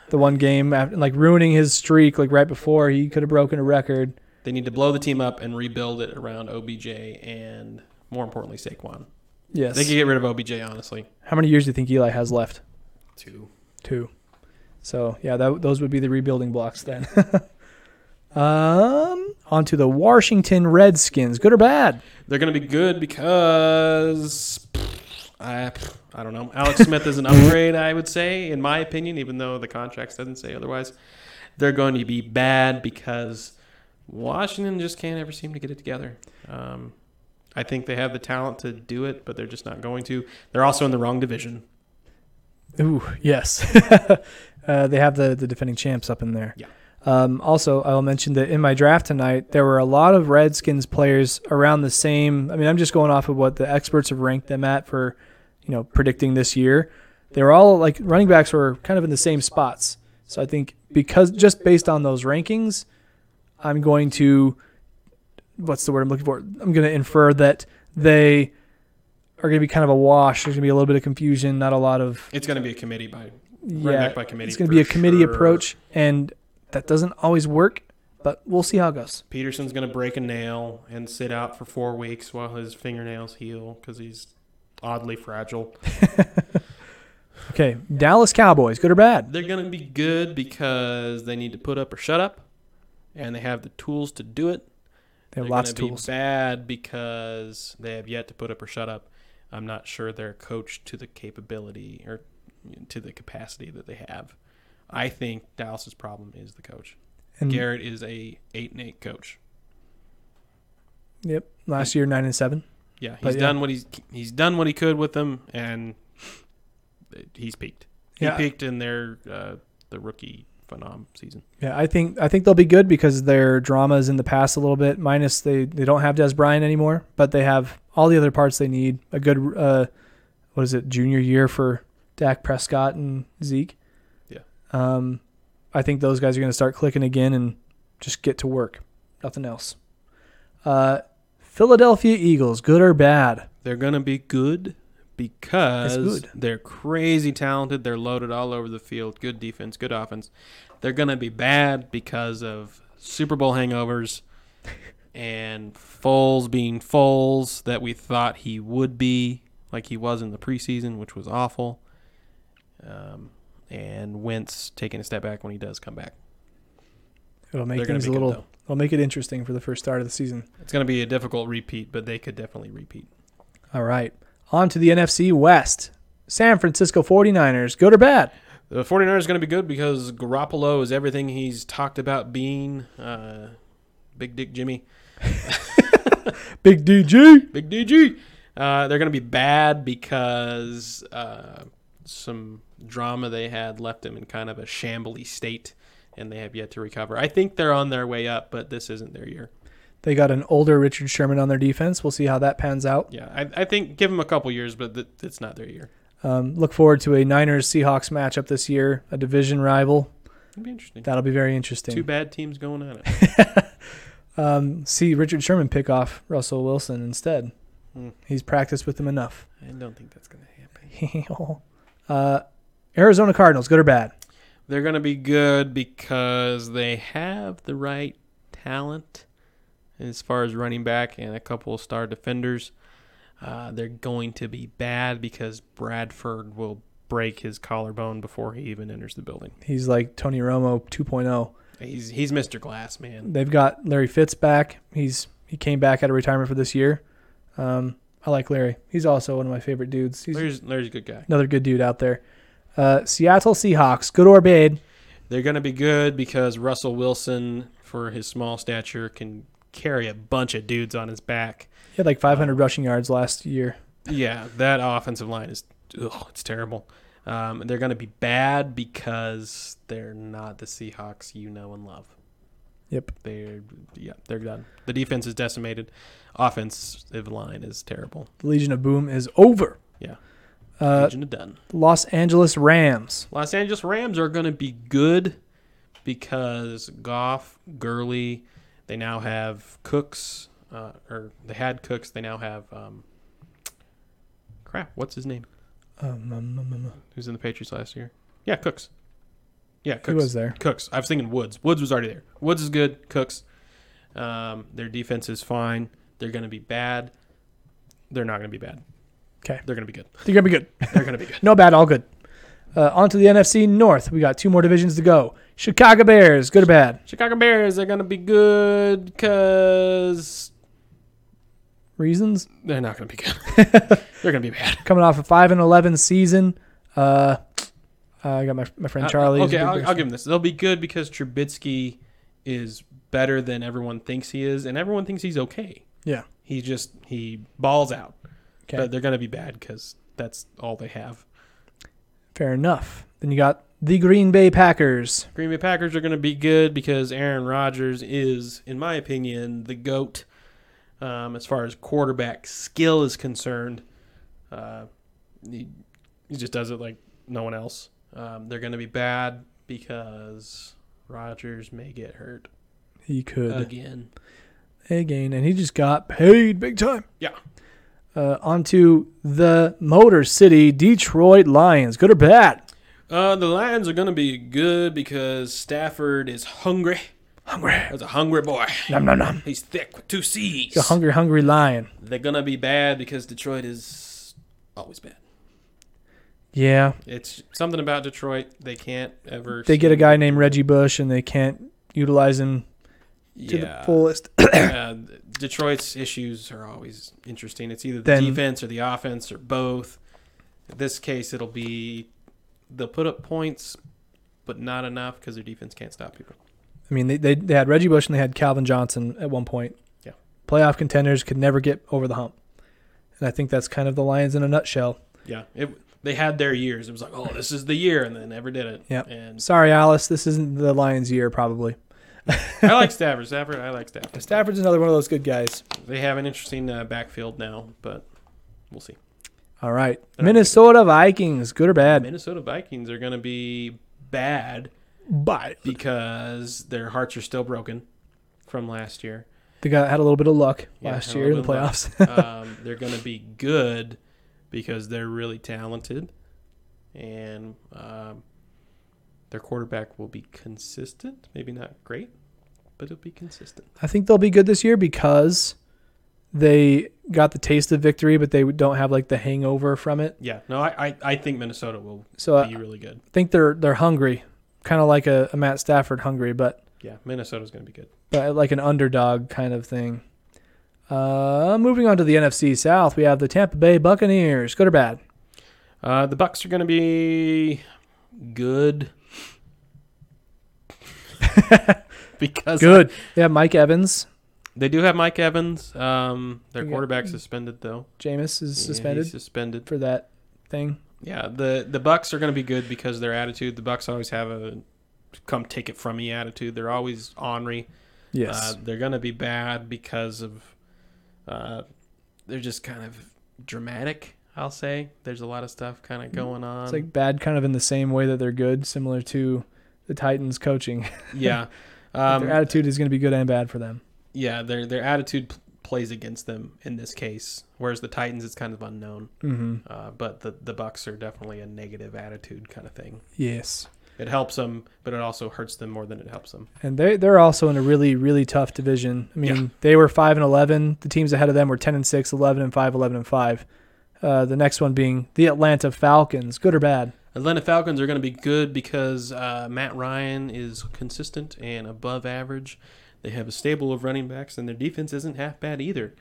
The one game, after, like ruining his streak, like right before he could have broken a record. They need to blow the team up and rebuild it around OBJ and, more importantly, Saquon. Yes. They could get rid of OBJ, honestly. How many years do you think Eli has left? Two. Two. So yeah, that, those would be the rebuilding blocks then. *laughs* um, on to the Washington Redskins. Good or bad? They're going to be good because I, I don't know. Alex Smith is an *laughs* upgrade, I would say, in my opinion, even though the contract doesn't say otherwise. They're going to be bad because Washington just can't ever seem to get it together. Um, I think they have the talent to do it, but they're just not going to. They're also in the wrong division. Ooh, yes. *laughs* uh, they have the, the defending champs up in there. Yeah. Um, also, I'll mention that in my draft tonight, there were a lot of Redskins players around the same. I mean, I'm just going off of what the experts have ranked them at for, you know, predicting this year. They were all like running backs were kind of in the same spots. So I think because just based on those rankings, I'm going to, what's the word I'm looking for? I'm going to infer that they are going to be kind of a wash. There's going to be a little bit of confusion, not a lot of It's going to be a committee by yeah, back by committee It's going to be a committee sure. approach, and that doesn't always work, but we'll see how it goes. Peterson's going to break a nail and sit out for four weeks while his fingernails heal because he's oddly fragile. *laughs* Okay, Dallas Cowboys, good or bad? They're going to be good because they need to put up or shut up, and they have the tools to do it. They have They're lots of tools. Be bad because they have yet to put up or shut up. I'm not sure they're coached to the capability or to the capacity that they have. I think Dallas's problem is the coach. And Garrett is a eight and eight coach. yep, last year nine and seven. Yeah, But he's yeah. done what he's he's done what he could with them, and he's peaked. He Yeah. peaked in their uh, the rookie phenom season. Yeah, I think I think they'll be good because their drama is in the past a little bit. Minus they they don't have Dez Bryant anymore, but they have all the other parts they need. A good uh, what is it? Junior year for Dak Prescott and Zeke. Yeah. Um, I think those guys are going to start clicking again and just get to work. Nothing else. Uh, Philadelphia Eagles, good or bad? They're gonna be good because good. they're crazy talented. They're loaded all over the field. Good defense, good offense. They're gonna be bad because of Super Bowl hangovers *laughs* and Foles being Foles that we thought he would be, like he was in the preseason, which was awful. Um, and Wentz taking a step back when he does come back. It'll make They're things a little. It'll make it interesting for the first start of the season. It's gonna be a difficult repeat, but they could definitely repeat. All right, on to the NFC West. San Francisco 49ers, good or bad? The 49ers are going to be good because Garoppolo is everything he's talked about being. Uh, Big Dick Jimmy. *laughs* Big DG. Big DG. Uh, they're going to be bad because uh, some drama they had left them in kind of a shambly state, and they have yet to recover. I think they're on their way up, but this isn't their year. They got an older Richard Sherman on their defense. We'll see how that pans out. Yeah, I, I think give them a couple years, but th- it's not their year. Um, look forward to a Niners Seahawks matchup this year, a division rival. It'll be interesting. That'll be very interesting. Two bad teams going at it. *laughs* Um, see Richard Sherman pick off Russell Wilson instead. Hmm. He's practiced with him enough. I don't think that's going to happen. *laughs* uh, Arizona Cardinals, good or bad? They're going to be good because they have the right talent as far as running back and a couple of star defenders. Uh, they're going to be bad because Bradford will break his collarbone before he even enters the building. He's like Tony Romo 2.0. He's he's Mr. Glass, man. They've got Larry Fitz back. He's he came back out of retirement for this year. Um, I like Larry. He's also one of my favorite dudes. He's Larry's, Larry's a good guy. another good dude out there. Uh, Seattle Seahawks, good or bad? They're going to be good because Russell Wilson, for his small stature, can carry a bunch of dudes on his back. He had like 500 rushing yards last year. Yeah, that offensive line is ugh, it's terrible. Um, they're going to be bad because they're not the Seahawks you know and love. Yep. They're yeah, they're done. The defense is decimated. Offensive line is terrible. The Legion of Boom is over. Yeah. Uh, Legion of done. Los Angeles Rams. Los Angeles Rams are going to be good because Goff, Gurley, they now have Cooks, uh, or they had Cooks. They now have um, crap. What's his name? Um, um, um, um, Who's in the Patriots last year? Yeah, Cooks. Yeah, Cooks. who was there? Cooks. I was thinking Woods. Woods was already there. Woods is good. Cooks. Um, their defense is fine. They're going to be bad. They're not going to be bad. 'Kay. They're going to be good. They're gonna be good. *laughs* They're going to be good. No bad, all good. Uh, on to the NFC North. We got two more divisions to go. Chicago Bears, good or bad? Chicago Bears are going to be good because Reasons they're not going to be good. *laughs* they're going to be bad. coming off a five and eleven season. Uh, I got my my friend Charlie. Uh, okay, I'll, I'll give them this. They'll be good because Trubisky is better than everyone thinks he is, and everyone thinks he's okay. Yeah. He just he balls out. Okay. But they're going to be bad because that's all they have. Fair enough. Then you got the Green Bay Packers. Green Bay Packers are going to be good because Aaron Rodgers is, in my opinion, the goat um, as far as quarterback skill is concerned. Uh, he, he just does it like no one else. Um, they're going to be bad because Rodgers may get hurt He could again. again, and he just got paid big time. Yeah. Uh, onto the Motor City Detroit Lions. Good or bad? Uh, the Lions are going to be good because Stafford is hungry. Hungry. That's a hungry boy. Nom nom nom. He's thick with two C's. He's a hungry, hungry lion. They're going to be bad because Detroit is always bad. Yeah. It's something about Detroit. They can't ever. They get a guy named Reggie Bush, and they can't utilize him to Yeah. the fullest. uh, *coughs* Detroit's issues are always interesting. It's either the Then- defense or the offense or both. In this case, it'll be they'll put up points, but not enough because their defense can't stop people. I mean, they, they they had Reggie Bush and they had Calvin Johnson at one point. Yeah. Playoff contenders could never get over the hump, and I think that's kind of the Lions in a nutshell. Yeah, it, they had their years. It was like, oh, this is the year, and they never did it. Yep. And Sorry, Alice, this isn't the Lions' year, probably. I like Stafford. Stafford, I like Stafford. Stafford's another one of those good guys. They have an interesting uh, backfield now, but we'll see. All right, Minnesota Vikings, good or bad? Minnesota Vikings are going to be bad but because their hearts are still broken from last year. They got had a little bit of luck Yeah, last year in the little bit of playoffs. *laughs* um, they're going to be good because they're really talented, and um, their quarterback will be consistent. Maybe not great, but it'll be consistent. I think they'll be good this year because they got the taste of victory, but they don't have like the hangover from it. Yeah, no, I, I, I think Minnesota will So I be really good. think they're they're hungry, kind of like a, a Matt Stafford hungry, but Yeah, Minnesota's going to be good. but like an underdog kind of thing. Uh, moving on to the NFC South, we have the Tampa Bay Buccaneers. Good or bad? Uh, the Bucks are going to be good *laughs* because Good. They have Mike Evans. They do have Mike Evans. Um, their got- quarterback suspended though. Jameis is Yeah, suspended he's suspended. for that thing. Yeah, the the Bucks are going to be good because of their attitude. The Bucks always have a come take it from me attitude. They're always ornery. Yes. Uh, they're going to be bad because of uh, they're just kind of dramatic. I'll say there's a lot of stuff kind of going on. it's like bad, kind of in the same way that they're good, similar to the Titans coaching. yeah, *laughs* um, their attitude is going to be good and bad for them. yeah. Their their attitude plays against them in this case, whereas the Titans it's kind of unknown. hmm Uh, but the the Bucks are definitely a negative attitude kind of thing. Yes. It helps them, but it also hurts them more than it helps them. And they they're also in a really really tough division. I mean, Yeah. they were 5 and 11. The teams ahead of them were 10 and 6, 11 and 5, 11 and 5. Uh, the next one being the Atlanta Falcons. Good or bad? Atlanta Falcons are going to be good because uh, Matt Ryan is consistent and above average. They have a stable of running backs, and their defense isn't half bad either.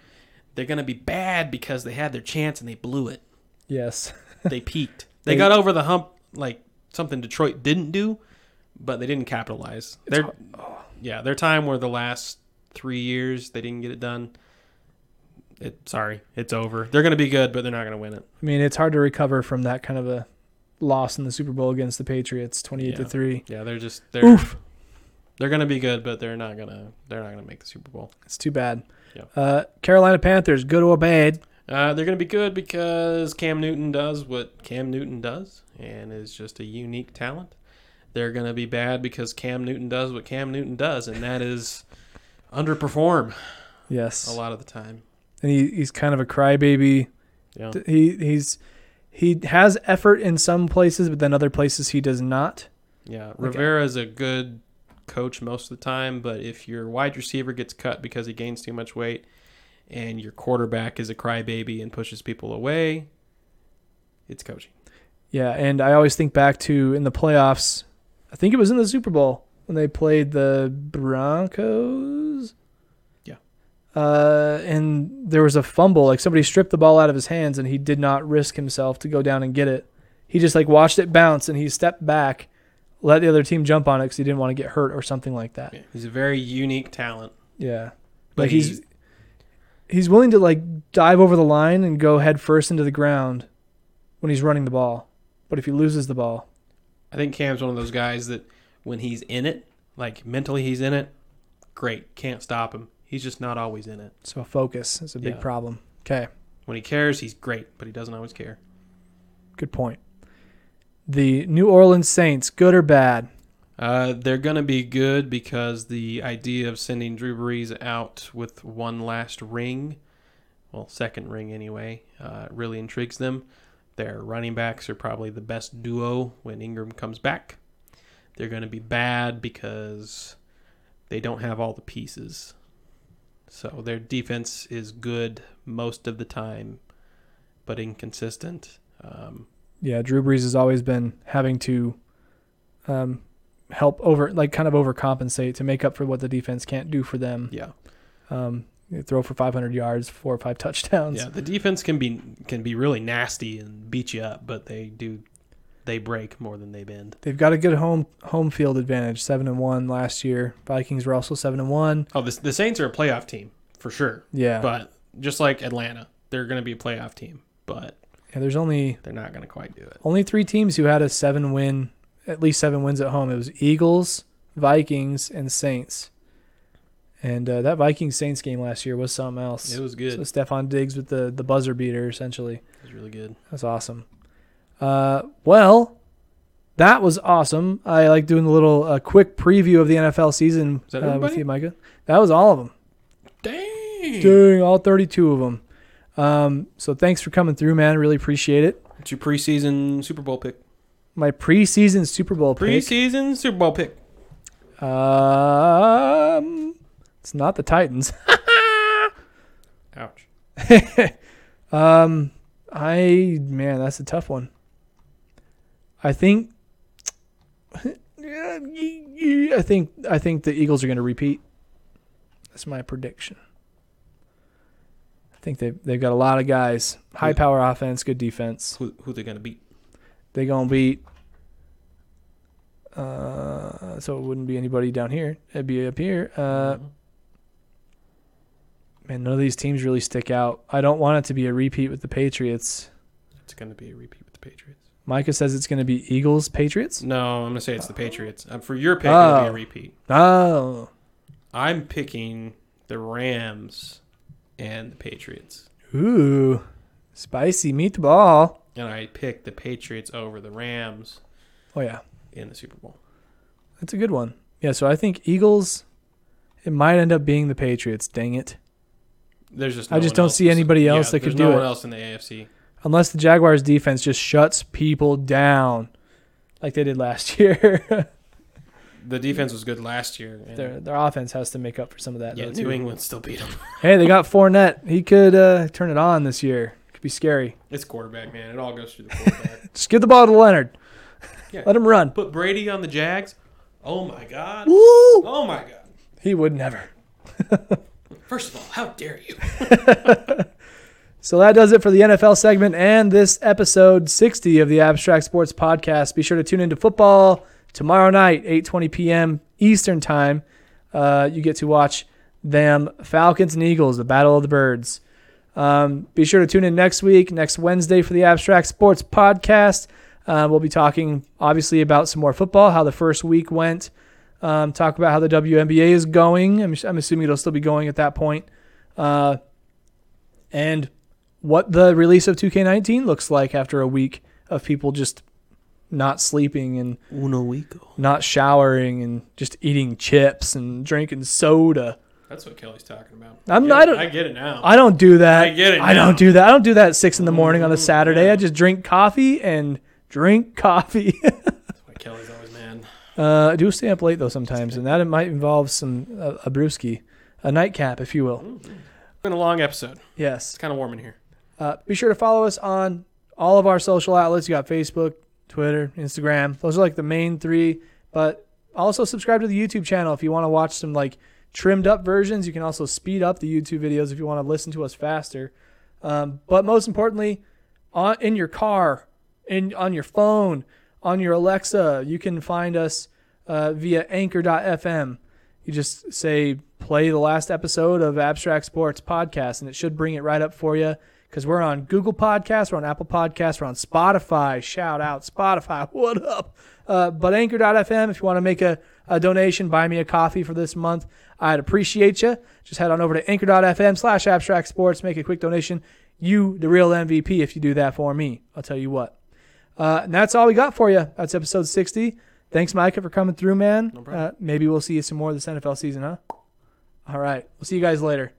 They're going to be bad because they had their chance and they blew it. Yes. They *laughs* peaked. They They- got over the hump like something Detroit didn't do, but they didn't capitalize. Their oh. yeah, their time were the last three years. They didn't get it done. It sorry, it's over. They're going to be good, but they're not going to win it. I mean, it's hard to recover from that kind of a loss in the Super Bowl against the Patriots, 28 to 3. Yeah, they're just they're Oof. they're going to be good, but they're not gonna they're not going to make the Super Bowl. It's too bad. Yeah. Uh, Carolina Panthers, good or bad? Uh, they're going to be good because Cam Newton does what Cam Newton does and is just a unique talent. They're going to be bad because Cam Newton does what Cam Newton does, and that is underperform Yes. a lot of the time. And he, he's kind of a crybaby. Yeah. He he's he has effort in some places, but then other places he does not. Yeah. Rivera is a good coach most of the time, but if your wide receiver gets cut because he gains too much weight and your quarterback is a crybaby and pushes people away, it's coaching. Yeah, and I always think back to in the playoffs. I think it was in the Super Bowl when they played the Broncos. Uh, and there was a fumble. Like somebody stripped the ball out of his hands, and he did not risk himself to go down and get it. He just like watched it bounce, and he stepped back, let the other team jump on it because he didn't want to get hurt or something like that. Yeah. He's a very unique talent. Yeah, But like he's- he's willing to like dive over the line and go head first into the ground when he's running the ball. But if he loses the ball, I think Cam's one of those guys that when he's in it, like mentally he's in it, great, can't stop him. He's just not always in it. so focus is a big Yeah. problem. Okay, When he cares, he's great, but he doesn't always care. good point. The New Orleans Saints, good or bad? Uh, they're gonna be good because the idea of sending Drew Brees out with one last ring, well, second ring anyway, uh, really intrigues them. Their running backs are probably the best duo when Ingram comes back. They're gonna be bad because they don't have all the pieces. So their defense is good most of the time, but inconsistent. Um, Yeah, Drew Brees has always been having to um, help over, like, kind of overcompensate to make up for what the defense can't do for them. yeah. Um, throw for 500 yards, four or five touchdowns. Yeah, the defense can be can be really nasty and beat you up, but they do they break more than they bend. They've got a good home home field advantage. Seven and one last year. Vikings were also seven and one. Oh, the, the Saints are a playoff team for sure, Yeah, but just like Atlanta, they're going to be a playoff team, but yeah. There's only they're not going to quite do it. only three teams who had a seven win, at least seven wins at home. It was Eagles, Vikings, and Saints. And uh, that Vikings Saints game last year was something else. It was good. So Stefon Diggs with the the buzzer beater essentially. It was really good. That's awesome. Uh, well, that was awesome. I like doing a little uh, quick preview of the NFL season that uh, with you, Micah. That was all of them. Dang. Dang, all 32 of them. Um, so thanks for coming through, man. Really appreciate it. What's your preseason Super Bowl pick? My preseason Super Bowl pick. Preseason Super Bowl pick. Um, it's not the Titans. *laughs* Ouch. *laughs* um, I man, that's a tough one. I think. I think I think the Eagles are going to repeat. That's my prediction. I think they they've got a lot of guys, high power offense, good defense. Who who they going to beat? They gonna beat. Uh, so it wouldn't be anybody down here. It'd be up here. Uh, man, none of these teams really stick out. I don't want it to be a repeat with the Patriots. it's going to be a repeat with the Patriots. Micah says it's going to be Eagles, Patriots. No, I'm going to say it's the Patriots. Uh, for your pick, it'll be Oh. a repeat. Oh, I'm picking the Rams and the Patriots. ooh, spicy meatball. And I picked the Patriots over the Rams Oh yeah, in the Super Bowl. that's a good one. Yeah, so I think Eagles. It might end up being the Patriots. Dang it! There's just I no just one don't else see anybody else that could do no it. one else in the AFC. Unless the Jaguars defense just shuts people down. like they did last *laughs* year. The defense was good last year. and- their their offense has to make up for some of that. yeah, New. England still beat them. *laughs* Hey, they got Fournette. He could uh, turn it on this year. Could be scary. It's quarterback, man. It all goes through the quarterback. *laughs* Just give the ball to Leonard. Yeah. Let him run. Put Brady on the Jags. Oh my God. Woo! Oh my God. He would never. First of all, how dare you? So that does it for the NFL segment and this episode 60 of the Abstract Sports Podcast. Be sure to tune into football tomorrow night, 8:20 p.m. Eastern Time. Uh, you get to watch them Falcons and Eagles, the Battle of the Birds. Um, be sure to tune in next week, next Wednesday for the Abstract Sports Podcast. Uh, we'll be talking obviously about some more football, how the first week went. Um, talk about how the WNBA is going. I'm, I'm assuming it'll still be going at that point. Uh, and what the release of 2K19 looks like after a week of people just not sleeping and Uno weeko. not showering and just eating chips and drinking soda. That's what Kelly's talking about. I'm I not- get I it. don't- I get it now. I don't do that. I get it I now. don't do that. I don't do that at six in the morning on a Mm, Saturday. yeah. I just drink coffee and drink coffee. *laughs* That's why Kelly's always mad. uh, I do stay up late though sometimes, and that it might involve some uh, a brewski, a nightcap, if you will. Been a long episode. Yes. It's kind of warm in here. Uh, be sure to follow us on all of our social outlets. You got Facebook, Twitter, Instagram. Those are like the main three. But also subscribe to the YouTube channel if you want to watch some like trimmed up versions. You can also speed up the YouTube videos if you want to listen to us faster. Um, but most importantly, on in your car, in on your phone, on your Alexa, you can find us uh, via Anchor.fm. You just say play the last episode of Abstract Sports Podcast, and it should bring it right up for you. Because we're on Google Podcasts, we're on Apple Podcasts, we're on Spotify. Shout out Spotify, *laughs* what up? Uh, but Anchor.fm, if you want to make a, a donation, buy me a coffee for this month, I'd appreciate you. Just head on over to Anchor.fm slash Abstract Sports, make a quick donation. You, the real MVP, if you do that for me. I'll tell you what. Uh, and that's all we got for you. That's episode 60. Thanks, Micah, for coming through, man. No uh, maybe we'll see you some more this NFL season, huh? All right. We'll see you guys later.